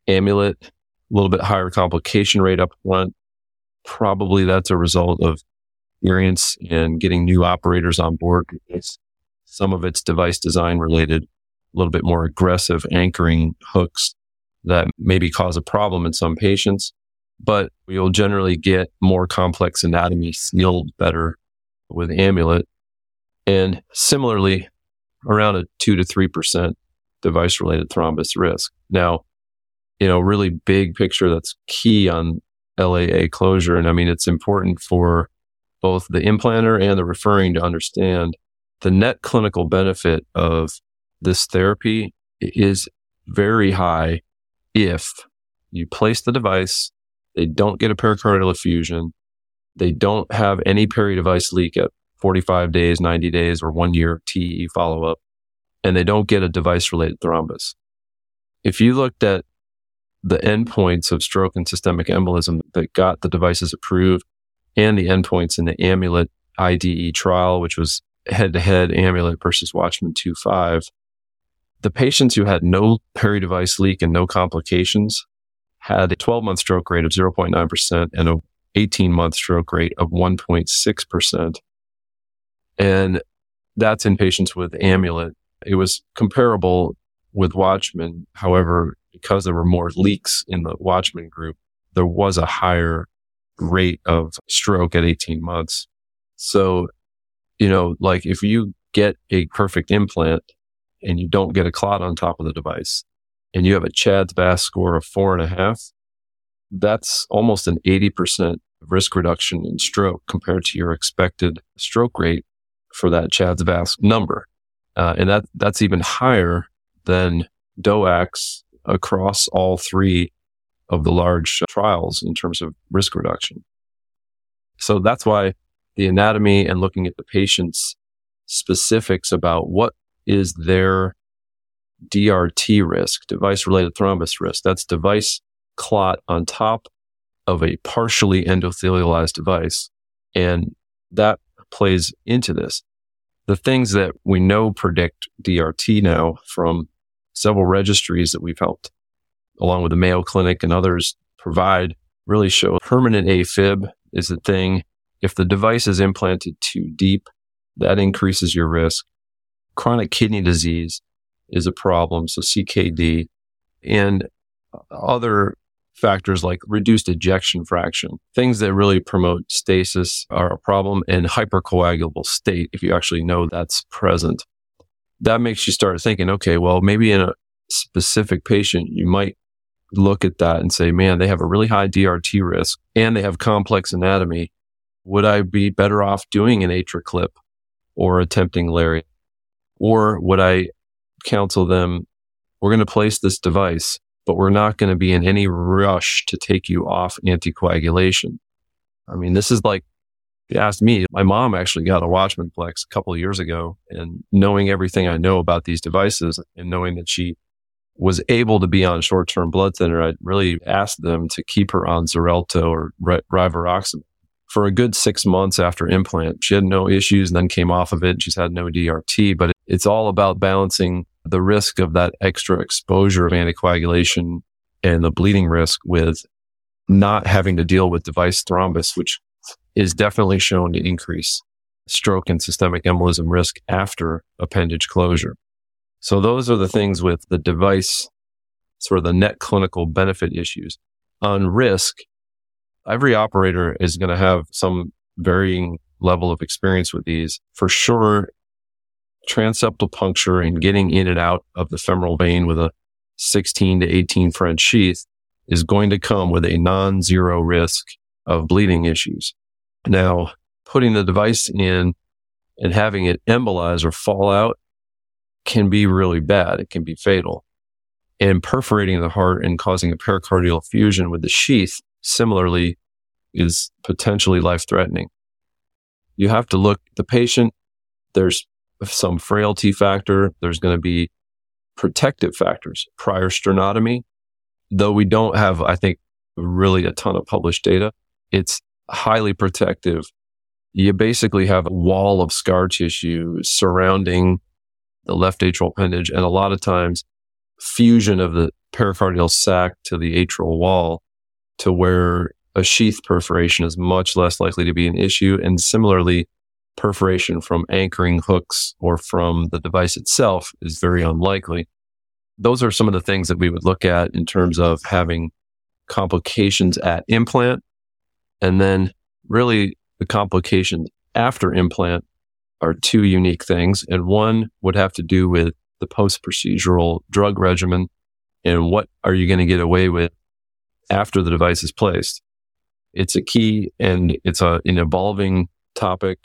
Amulet, a little bit higher complication rate up front, probably that's a result of experience and getting new operators on board. It's, some of it's device design related, a little bit more aggressive anchoring hooks that maybe cause a problem in some patients, but we'll generally get more complex anatomy sealed better with amulet. And similarly, around a two to 3% device related thrombus risk. Now, you know, really big picture that's key on LAA closure. And I mean, it's important for both the implanter and the referring to understand the net clinical benefit of this therapy is very high if you place the device, they don't get a pericardial effusion, they don't have any peri device leak at 45 days, 90 days, or one year TE follow up, and they don't get a device related thrombus. If you looked at the endpoints of stroke and systemic embolism that got the devices approved and the endpoints in the Amulet IDE trial, which was head to head Amulet versus Watchman 2.5. The patients who had no peri device leak and no complications had a 12 month stroke rate of 0.9% and a 18 month stroke rate of 1.6%. And that's in patients with Amulet. It was comparable with Watchman. However, because there were more leaks in the Watchman group, there was a higher rate of stroke at 18 months. So, you know, like if you get a perfect implant and you don't get a clot on top of the device and you have a CHA2DS2-VASc score of four and a half, that's almost an 80% risk reduction in stroke compared to your expected stroke rate for that CHA2DS2-VASc number. Uh, and that, that's even higher than DOACs across all three of the large trials in terms of risk reduction. So that's why the anatomy and looking at the patient's specifics about what is their DRT risk, device related thrombus risk. That's device clot on top of a partially endothelialized device. And that plays into this. The things that we know predict DRT now from several registries that we've helped, along with the Mayo Clinic and others provide, really show permanent AFib is the thing. If the device is implanted too deep, that increases your risk. Chronic kidney disease is a problem. So CKD and other factors like reduced ejection fraction, things that really promote stasis are a problem and hypercoagulable state. If you actually know that's present, that makes you start thinking, okay, well, maybe in a specific patient, you might look at that and say, man, they have a really high DRT risk and they have complex anatomy. Would I be better off doing an AtriClip or attempting Lariat? Or would I counsel them, we're going to place this device, but we're not going to be in any rush to take you off anticoagulation. I mean, this is like, you asked me, my mom actually got a Watchman Flex a couple of years ago and knowing everything I know about these devices and knowing that she was able to be on short-term blood thinner, I really asked them to keep her on Xarelto or rivaroxaban for a good six months after implant. She had no issues and then came off of it. She's had no DRT, but it's all about balancing the risk of that extra exposure of anticoagulation and the bleeding risk with not having to deal with device thrombus, which is definitely shown to increase stroke and systemic embolism risk after appendage closure. So those are the things with the device, sort of the net clinical benefit issues. On risk, every operator is going to have some varying level of experience with these. For sure, transeptal puncture and getting in and out of the femoral vein with a 16 to 18 French sheath is going to come with a non-zero risk of bleeding issues. Now, putting the device in and having it embolize or fall out can be really bad. It can be fatal. And perforating the heart and causing a pericardial effusion with the sheath similarly is potentially life threatening. You have to look the patient. There's some frailty factor. There's going to be protective factors, prior sternotomy. Though we don't have, I think, really a ton of published data, it's highly protective. You basically have a wall of scar tissue surrounding the left atrial appendage, and a lot of times fusion of the pericardial sac to the atrial wall to where a sheath perforation is much less likely to be an issue. And similarly, perforation from anchoring hooks or from the device itself is very unlikely. Those are some of the things that we would look at in terms of having complications at implant. And then really the complications after implant are two unique things. And one would have to do with the post procedural drug regimen and what are you going to get away with after the device is placed. It's a key and it's a, an evolving topic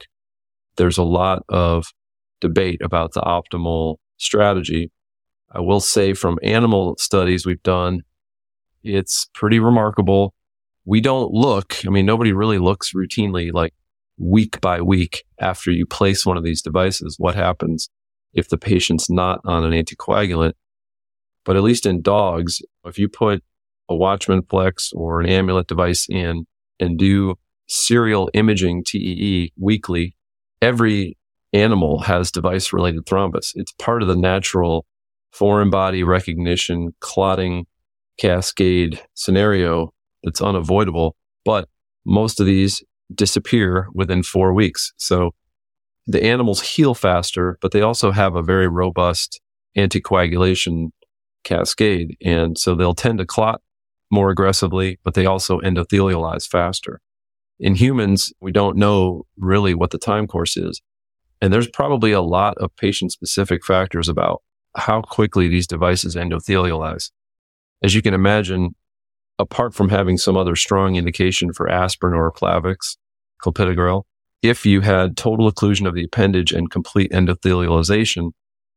there's a lot of debate about the optimal strategy. I will say from animal studies we've done, it's pretty remarkable. We don't look, I mean, nobody really looks routinely like week by week after you place one of these devices. What happens if the patient's not on an anticoagulant? But at least in dogs, if you put a Watchman Flex or an amulet device in and do serial imaging TEE weekly every animal has device related thrombus. It's part of the natural foreign body recognition clotting cascade scenario that's unavoidable. But most of these disappear within four weeks. So the animals heal faster, but they also have a very robust anticoagulation cascade. And so they'll tend to clot more aggressively, but they also endothelialize faster. In humans, we don't know really what the time course is. And there's probably a lot of patient specific factors about how quickly these devices endothelialize. As you can imagine, apart from having some other strong indication for aspirin or Plavix, clopidogrel, if you had total occlusion of the appendage and complete endothelialization,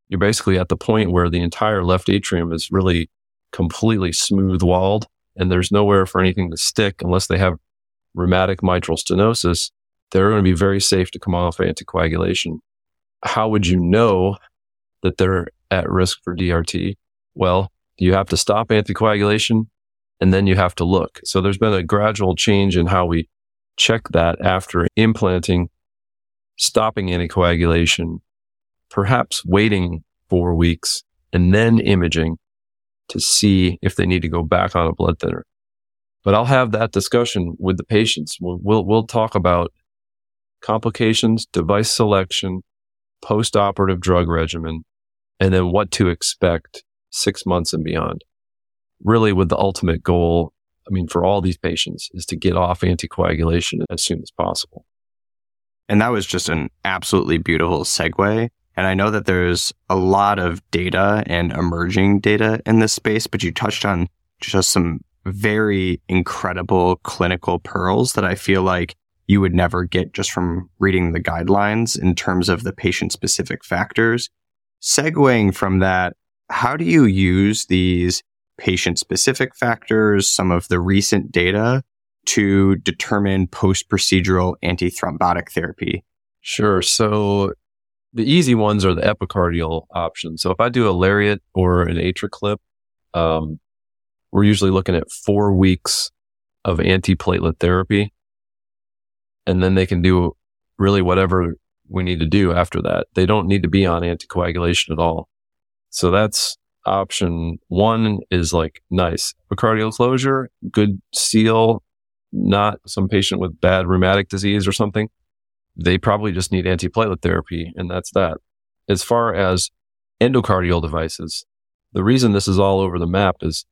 you're basically at the point where the entire left atrium is really completely smooth walled and there's nowhere for anything to stick unless they have rheumatic mitral stenosis, they're going to be very safe to come off anticoagulation. How would you know that they're at risk for DRT? Well, you have to stop anticoagulation and then you have to look. So there's been a gradual change in how we check that after implanting, stopping anticoagulation, perhaps waiting four weeks and then imaging to see if they need to go back on a blood thinner. But I'll have that discussion with the patients. We'll, we'll, we'll talk about complications, device selection, post-operative drug regimen, and then what to expect six months and beyond. Really with the ultimate goal, I mean, for all these patients is to get off anticoagulation as soon as possible. And that was just an absolutely beautiful segue and I know that there's a lot of data and emerging data in this space, but you touched on just some very incredible clinical pearls that I feel like you would never get just from reading the guidelines in terms of the patient specific factors. Segueing from that, how do you use these patient specific factors, some of the recent data to determine post procedural antithrombotic therapy? Sure. So the easy ones are the epicardial options. So if I do a lariat or an AtriClip, um, we're usually looking at four weeks of antiplatelet therapy. And then they can do really whatever we need to do after that. They don't need to be on anticoagulation at all. So that's option one is like nice. Epicardial closure, good seal, not some patient with bad rheumatic disease or something they probably just need antiplatelet therapy, and that's that. As far as endocardial devices, the reason this is all over the map is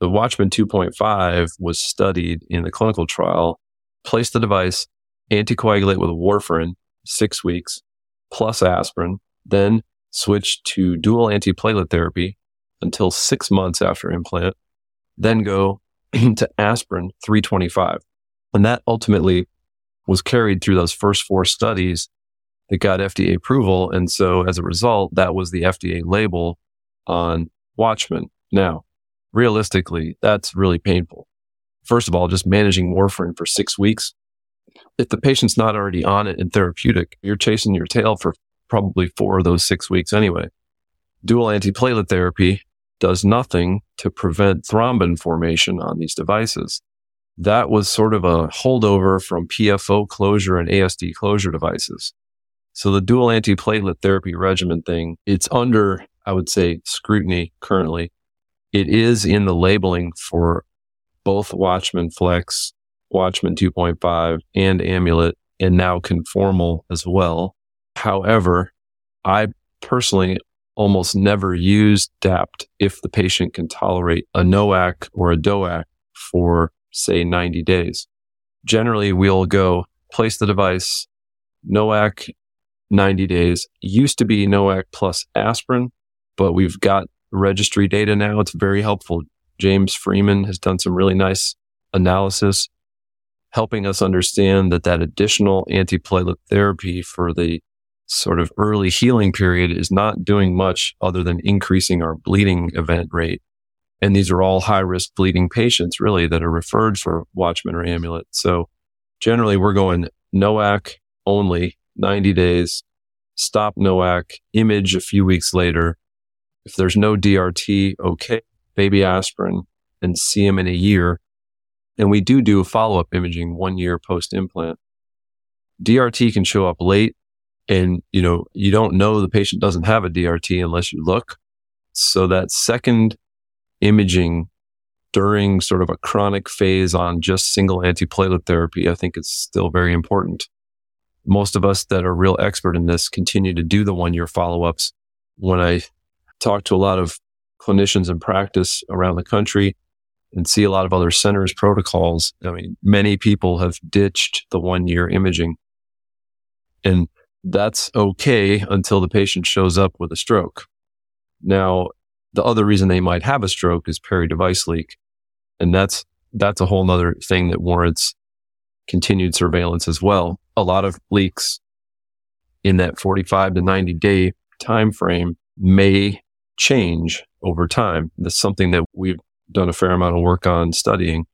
the Watchman 2.5 was studied in the clinical trial, place the device, anticoagulate with warfarin, six weeks, plus aspirin, then switch to dual antiplatelet therapy until six months after implant, then go [clears throat] to aspirin 325. And that ultimately was carried through those first four studies that got FDA approval. And so as a result, that was the FDA label on Watchman. Now, realistically, that's really painful. First of all, just managing warfarin for six weeks. If the patient's not already on it in therapeutic, you're chasing your tail for probably four of those six weeks anyway. Dual antiplatelet therapy does nothing to prevent thrombin formation on these devices that was sort of a holdover from PFO closure and ASD closure devices. So the dual antiplatelet therapy regimen thing, it's under, I would say, scrutiny currently. It is in the labeling for both Watchman Flex, Watchman 2.5 and Amulet and now conformal as well. However, I personally almost never use DAPT if the patient can tolerate a NOAC or a DOAC for say 90 days. Generally, we'll go place the device, NOAC 90 days. Used to be NOAC plus aspirin, but we've got registry data now. It's very helpful. James Freeman has done some really nice analysis helping us understand that that additional antiplatelet therapy for the sort of early healing period is not doing much other than increasing our bleeding event rate. And these are all high risk bleeding patients really that are referred for Watchman or Amulet. So generally we're going NOAC only 90 days, stop NOAC, image a few weeks later. If there's no DRT, okay, baby aspirin and see him in a year. And we do do follow up imaging one year post implant. DRT can show up late and, you know, you don't know the patient doesn't have a DRT unless you look. So that second imaging during sort of a chronic phase on just single antiplatelet therapy, I think is still very important. Most of us that are real expert in this continue to do the one year follow ups. When I talk to a lot of clinicians in practice around the country and see a lot of other centers protocols, I mean, many people have ditched the one year imaging. And that's okay until the patient shows up with a stroke. Now, the other reason they might have a stroke is peri-device leak. And that's, that's a whole nother thing that warrants continued surveillance as well. A lot of leaks in that 45 to 90 day time frame may change over time. That's something that we've done a fair amount of work on studying.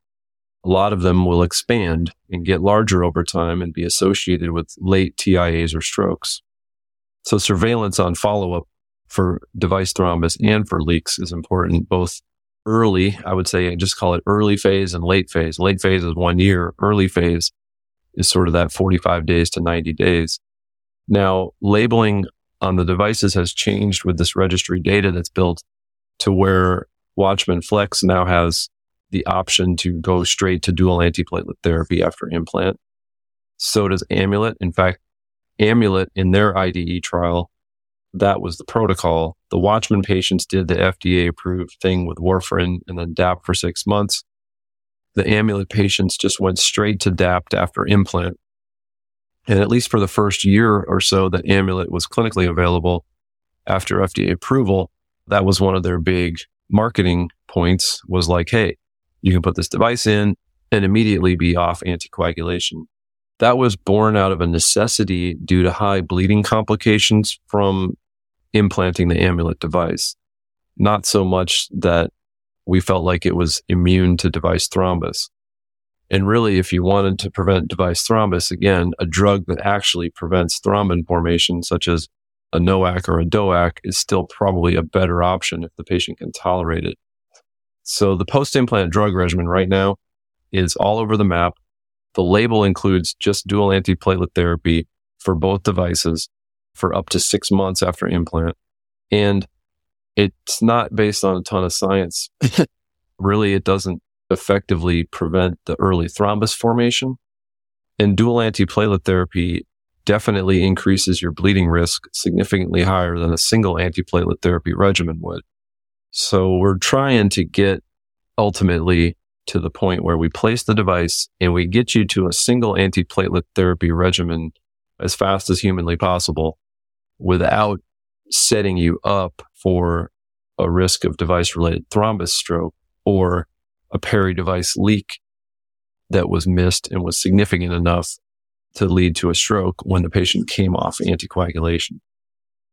A lot of them will expand and get larger over time and be associated with late TIAs or strokes. So surveillance on follow up for device thrombus and for leaks is important, both early, I would say, just call it early phase and late phase. Late phase is one year. Early phase is sort of that 45 days to 90 days. Now, labeling on the devices has changed with this registry data that's built to where Watchman Flex now has the option to go straight to dual antiplatelet therapy after implant. So does Amulet. In fact, Amulet in their IDE trial, that was the protocol. The Watchman patients did the FDA approved thing with warfarin and then DAP for six months. The Amulet patients just went straight to DAP after implant. And at least for the first year or so that Amulet was clinically available after FDA approval, that was one of their big marketing points was like, Hey, you can put this device in and immediately be off anticoagulation. That was born out of a necessity due to high bleeding complications from implanting the amulet device. Not so much that we felt like it was immune to device thrombus. And really, if you wanted to prevent device thrombus, again, a drug that actually prevents thrombin formation, such as a NOAC or a DOAC, is still probably a better option if the patient can tolerate it. So the post implant drug regimen right now is all over the map. The label includes just dual antiplatelet therapy for both devices for up to six months after implant. And it's not based on a ton of science. [laughs] really, it doesn't effectively prevent the early thrombus formation. And dual antiplatelet therapy definitely increases your bleeding risk significantly higher than a single antiplatelet therapy regimen would. So we're trying to get ultimately to the point where we place the device and we get you to a single antiplatelet therapy regimen as fast as humanly possible without setting you up for a risk of device related thrombus stroke or a peri device leak that was missed and was significant enough to lead to a stroke when the patient came off anticoagulation.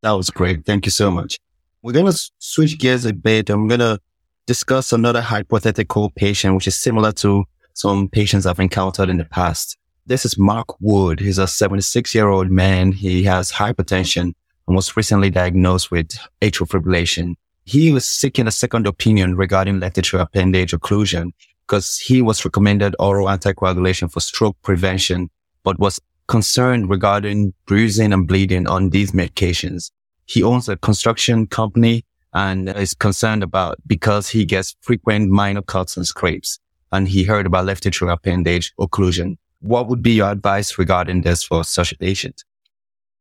That was great. Thank you so much. We're going to switch gears a bit. I'm going to discuss another hypothetical patient, which is similar to some patients I've encountered in the past. This is Mark Wood. He's a 76 year old man. He has hypertension and was recently diagnosed with atrial fibrillation. He was seeking a second opinion regarding left atrial appendage occlusion because he was recommended oral anticoagulation for stroke prevention, but was concerned regarding bruising and bleeding on these medications he owns a construction company and is concerned about because he gets frequent minor cuts and scrapes. And he heard about left atrial appendage occlusion. What would be your advice regarding this for such a patient?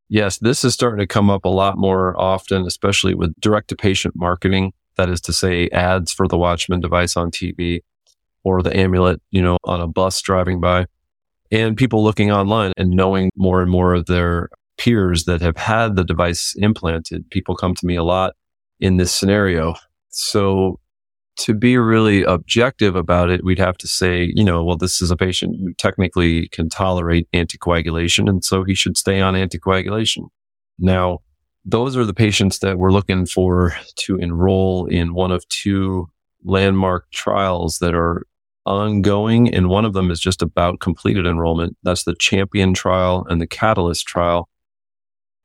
Yes, this is starting to come up a lot more often, especially with direct to patient marketing. That is to say ads for the Watchman device on TV or the amulet, you know, on a bus driving by and people looking online and knowing more and more of their peers that have had the device implanted. People come to me a lot in this scenario. So to be really objective about it, we'd have to say, you know, well, this is a patient who technically can tolerate anticoagulation. And so he should stay on anticoagulation. Now, those are the patients that we're looking for to enroll in one of two landmark trials that are ongoing. And one of them is just about completed enrollment. That's the champion trial and the catalyst trial.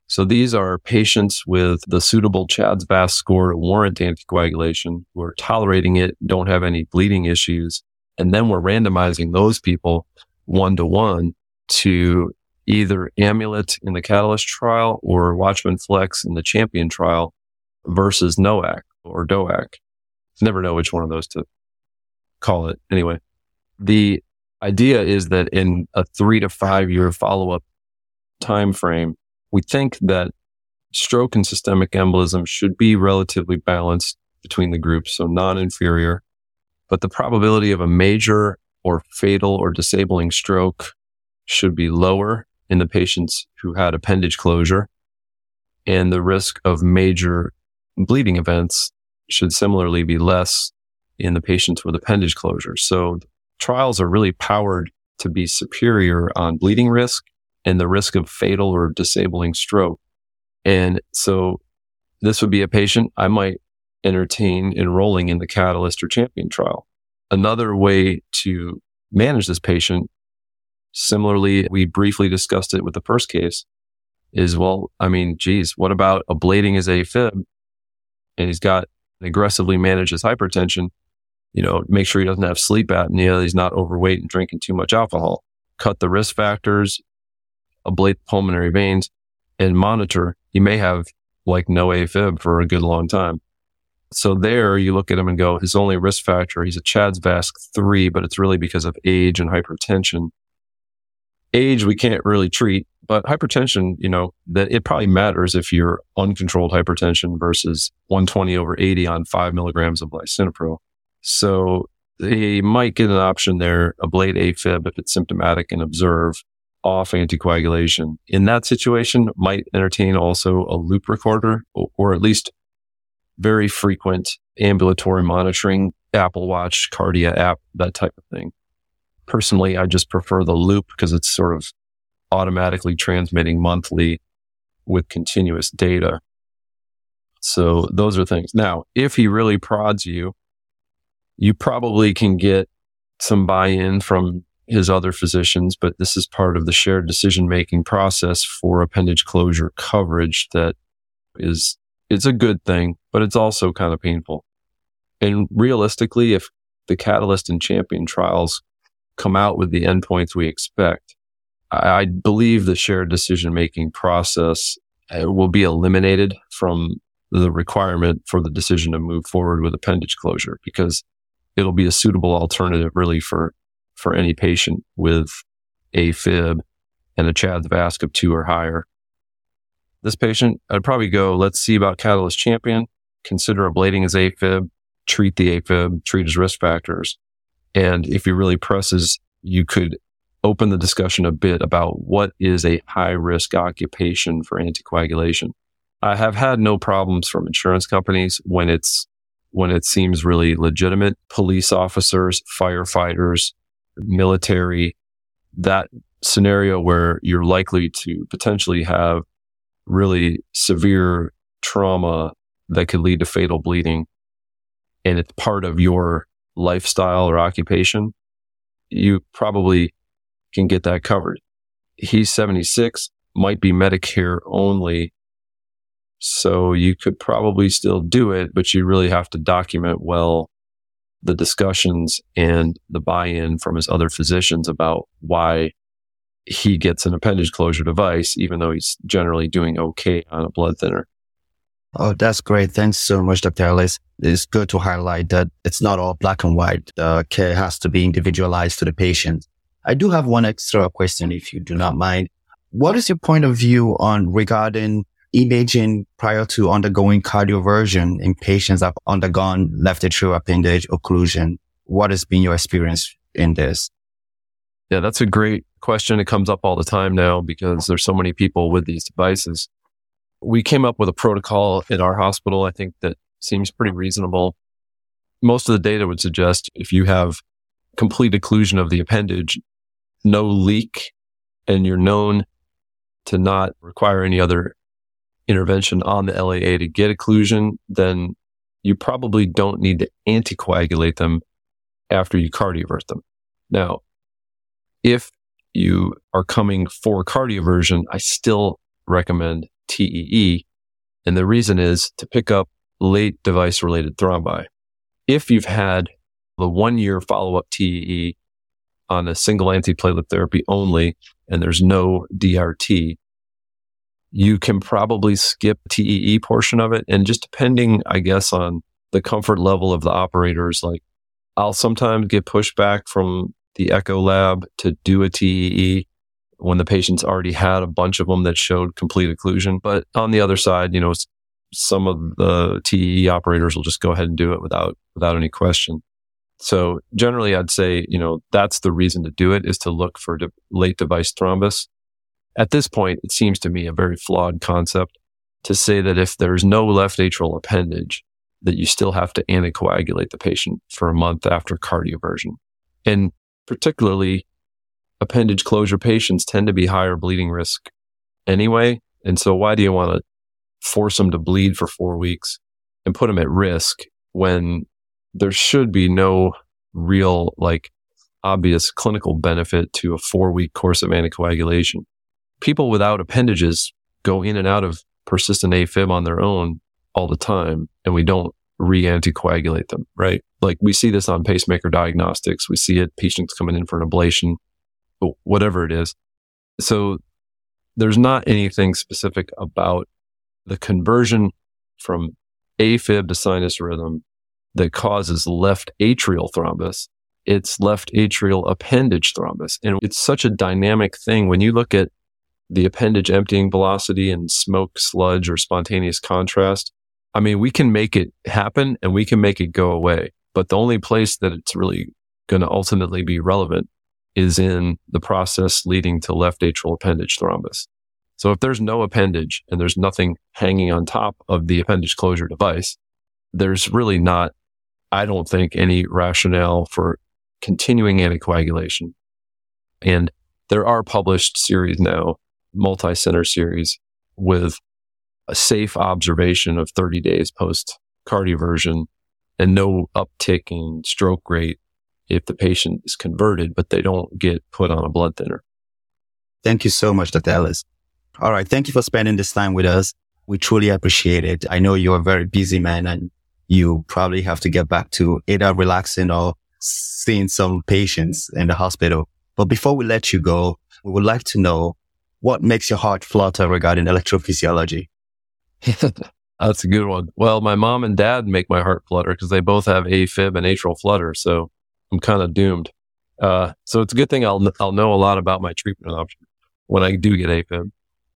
So these are patients with the suitable CHA2DS2-VASc score to warrant anticoagulation who are tolerating it, don't have any bleeding issues. And then we're randomizing those people one to one to either Amulet in the Catalyst trial or Watchman Flex in the Champion trial versus NOAC or DOAC. Never know which one of those to call it. Anyway, the idea is that in a three to five year follow up time frame, we think that stroke and systemic embolism should be relatively balanced between the groups, so non-inferior. But the probability of a major or fatal or disabling stroke should be lower in the patients who had appendage closure. And the risk of major bleeding events should similarly be less in the patients with appendage closure. So trials are really powered to be superior on bleeding risk and the risk of fatal or disabling stroke. And so this would be a patient I might entertain enrolling in the Catalyst or Champion trial. Another way to manage this patient, similarly, we briefly discussed it with the first case is, well, I mean, geez, what about ablating his AFib and he's got aggressively manage his hypertension? You know, make sure he doesn't have sleep apnea, he's not overweight and drinking too much alcohol. Cut the risk factors, ablate pulmonary veins, and monitor. He may have like no AFib for a good long time. So there you look at him and go, his only risk factor, he's a CHA2DS2-VASc 3, but it's really because of age and hypertension. Age we can't really treat, but hypertension, you know, that it probably matters if you're uncontrolled hypertension versus 120 over 80 on five milligrams of lisinopril. So they might get an option there, ablate AFib if it's symptomatic and observe off anticoagulation. In that situation, might entertain also a loop recorder or, or at least very frequent ambulatory monitoring, Apple Watch, Kardia app, that type of thing. Personally, I just prefer the loop because it's sort of automatically transmitting monthly with continuous data. So those are things. Now, if he really prods you, you probably can get some buy-in from his other physicians, but this is part of the shared decision making process for appendage closure coverage that is it's a good thing, but it's also kind of painful. And realistically, if the Catalyst and Champion trials come out with the endpoints we expect, I, I believe the shared decision making process uh, will be eliminated from the requirement for the decision to move forward with appendage closure because it'll be a suitable alternative really for, for any patient with AFib and a CHA2DS2-VASc of two or higher this patient, I'd probably go, let's see about Catalyst Champion, consider ablating his AFib, treat the AFib, treat his risk factors. And if he really presses, you could open the discussion a bit about what is a high risk occupation for anticoagulation. I have had no problems from insurance companies when it's when it seems really legitimate. Police officers, firefighters, military, that scenario where you're likely to potentially have really severe trauma that could lead to fatal bleeding and it's part of your lifestyle or occupation, you probably can get that covered. He's 76, might be Medicare only. So you could probably still do it, but you really have to document well the discussions and the buy in from his other physicians about why he gets an appendage closure device, even though he's generally doing okay on a blood thinner. Oh, that's great. Thanks so much, Dr. Ellis. It's good to highlight that it's not all black and white. The care has to be individualized to the patient. I do have one extra question, if you do not mind. What is your point of view on regarding imaging prior to undergoing cardioversion in patients that have undergone left atrial appendage occlusion? What has been your experience in this? Yeah, that's a great question. It comes up all the time now because there's so many people with these devices. We came up with a protocol in our hospital, I think that seems pretty reasonable. Most of the data would suggest if you have complete occlusion of the appendage, no leak, and you're known to not require any other intervention on the LAA to get occlusion, then you probably don't need to anticoagulate them after you cardiovert them. Now, if you are coming for cardioversion, I still recommend TEE. And the reason is to pick up late device related thrombi. If you've had the one year follow up TEE on a single antiplatelet therapy only, and there's no DRT, you can probably skip TEE portion of it. And just depending, I guess, on the comfort level of the operators, like I'll sometimes get pushback from the echo lab to do a TEE when the patient's already had a bunch of them that showed complete occlusion. But on the other side, you know, some of the TEE operators will just go ahead and do it without, without any question. So generally, I'd say, you know, that's the reason to do it is to look for de- late device thrombus. At this point, it seems to me a very flawed concept to say that if there's no left atrial appendage, that you still have to anticoagulate the patient for a month after cardioversion. And particularly appendage closure patients tend to be higher bleeding risk anyway. And so why do you want to force them to bleed for four weeks and put them at risk when there should be no real like obvious clinical benefit to a four week course of anticoagulation. People without appendages go in and out of persistent AFib on their own all the time, and we don't re anticoagulate them, right? Like we see this on pacemaker diagnostics. We see it, patients coming in for an ablation, whatever it is. So there's not anything specific about the conversion from AFib to sinus rhythm that causes left atrial thrombus. It's left atrial appendage thrombus. And it's such a dynamic thing. When you look at the appendage emptying velocity and smoke, sludge, or spontaneous contrast, I mean, we can make it happen and we can make it go away. But the only place that it's really going to ultimately be relevant is in the process leading to left atrial appendage thrombus. So if there's no appendage and there's nothing hanging on top of the appendage closure device, there's really not, I don't think, any rationale for continuing anticoagulation. And there are published series now, multi-center series with a safe observation of 30 days post cardioversion and no uptick in stroke rate if the patient is converted, but they don't get put on a blood thinner. Thank you so much, Dr. Ellis. All right. Thank you for spending this time with us. We truly appreciate it. I know you're a very busy man and you probably have to get back to either relaxing or seeing some patients in the hospital. But before we let you go, we would like to know what makes your heart flutter regarding electrophysiology. [laughs] That's a good one. Well, my mom and dad make my heart flutter because they both have AFib and atrial flutter. So I'm kind of doomed. Uh, so it's a good thing I'll, I'll know a lot about my treatment option when I do get AFib.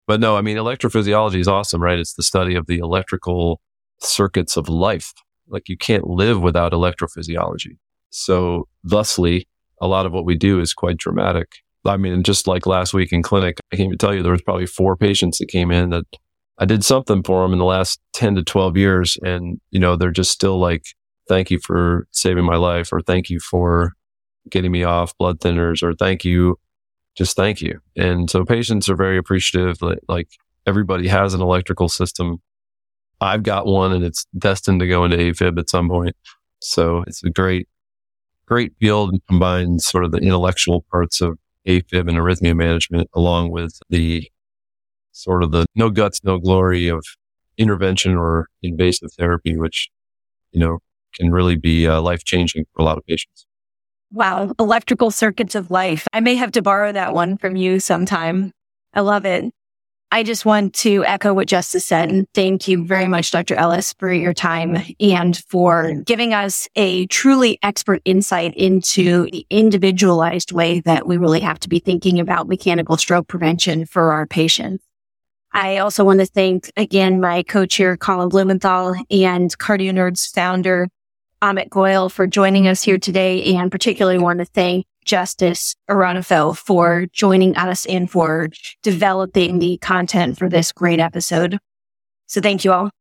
But no, I mean, electrophysiology is awesome, right? It's the study of the electrical circuits of life. Like you can't live without electrophysiology. So thusly, a lot of what we do is quite dramatic. I mean, just like last week in clinic, I can't even tell you there was probably four patients that came in that I did something for them in the last 10 to 12 years. And, you know, they're just still like, thank you for saving my life or thank you for getting me off blood thinners or thank you just thank you. And so patients are very appreciative. Like everybody has an electrical system. I've got one and it's destined to go into AFib at some point. So it's a great, great field and combines sort of the intellectual parts of AFib and arrhythmia management along with the sort of the no guts, no glory of intervention or invasive therapy, which, you know, can really be uh, life changing for a lot of patients. Wow. Electrical circuits of life. I may have to borrow that one from you sometime. I love it. I just want to echo what Justice said. And thank you very much, Dr. Ellis, for your time and for giving us a truly expert insight into the individualized way that we really have to be thinking about mechanical stroke prevention for our patients. I also want to thank again my co-chair, Colin Blumenthal and Cardio Nerds founder, Amit Goyal for joining us here today and particularly want to thank Justice Oranefo for joining us and for developing the content for this great episode. So thank you all.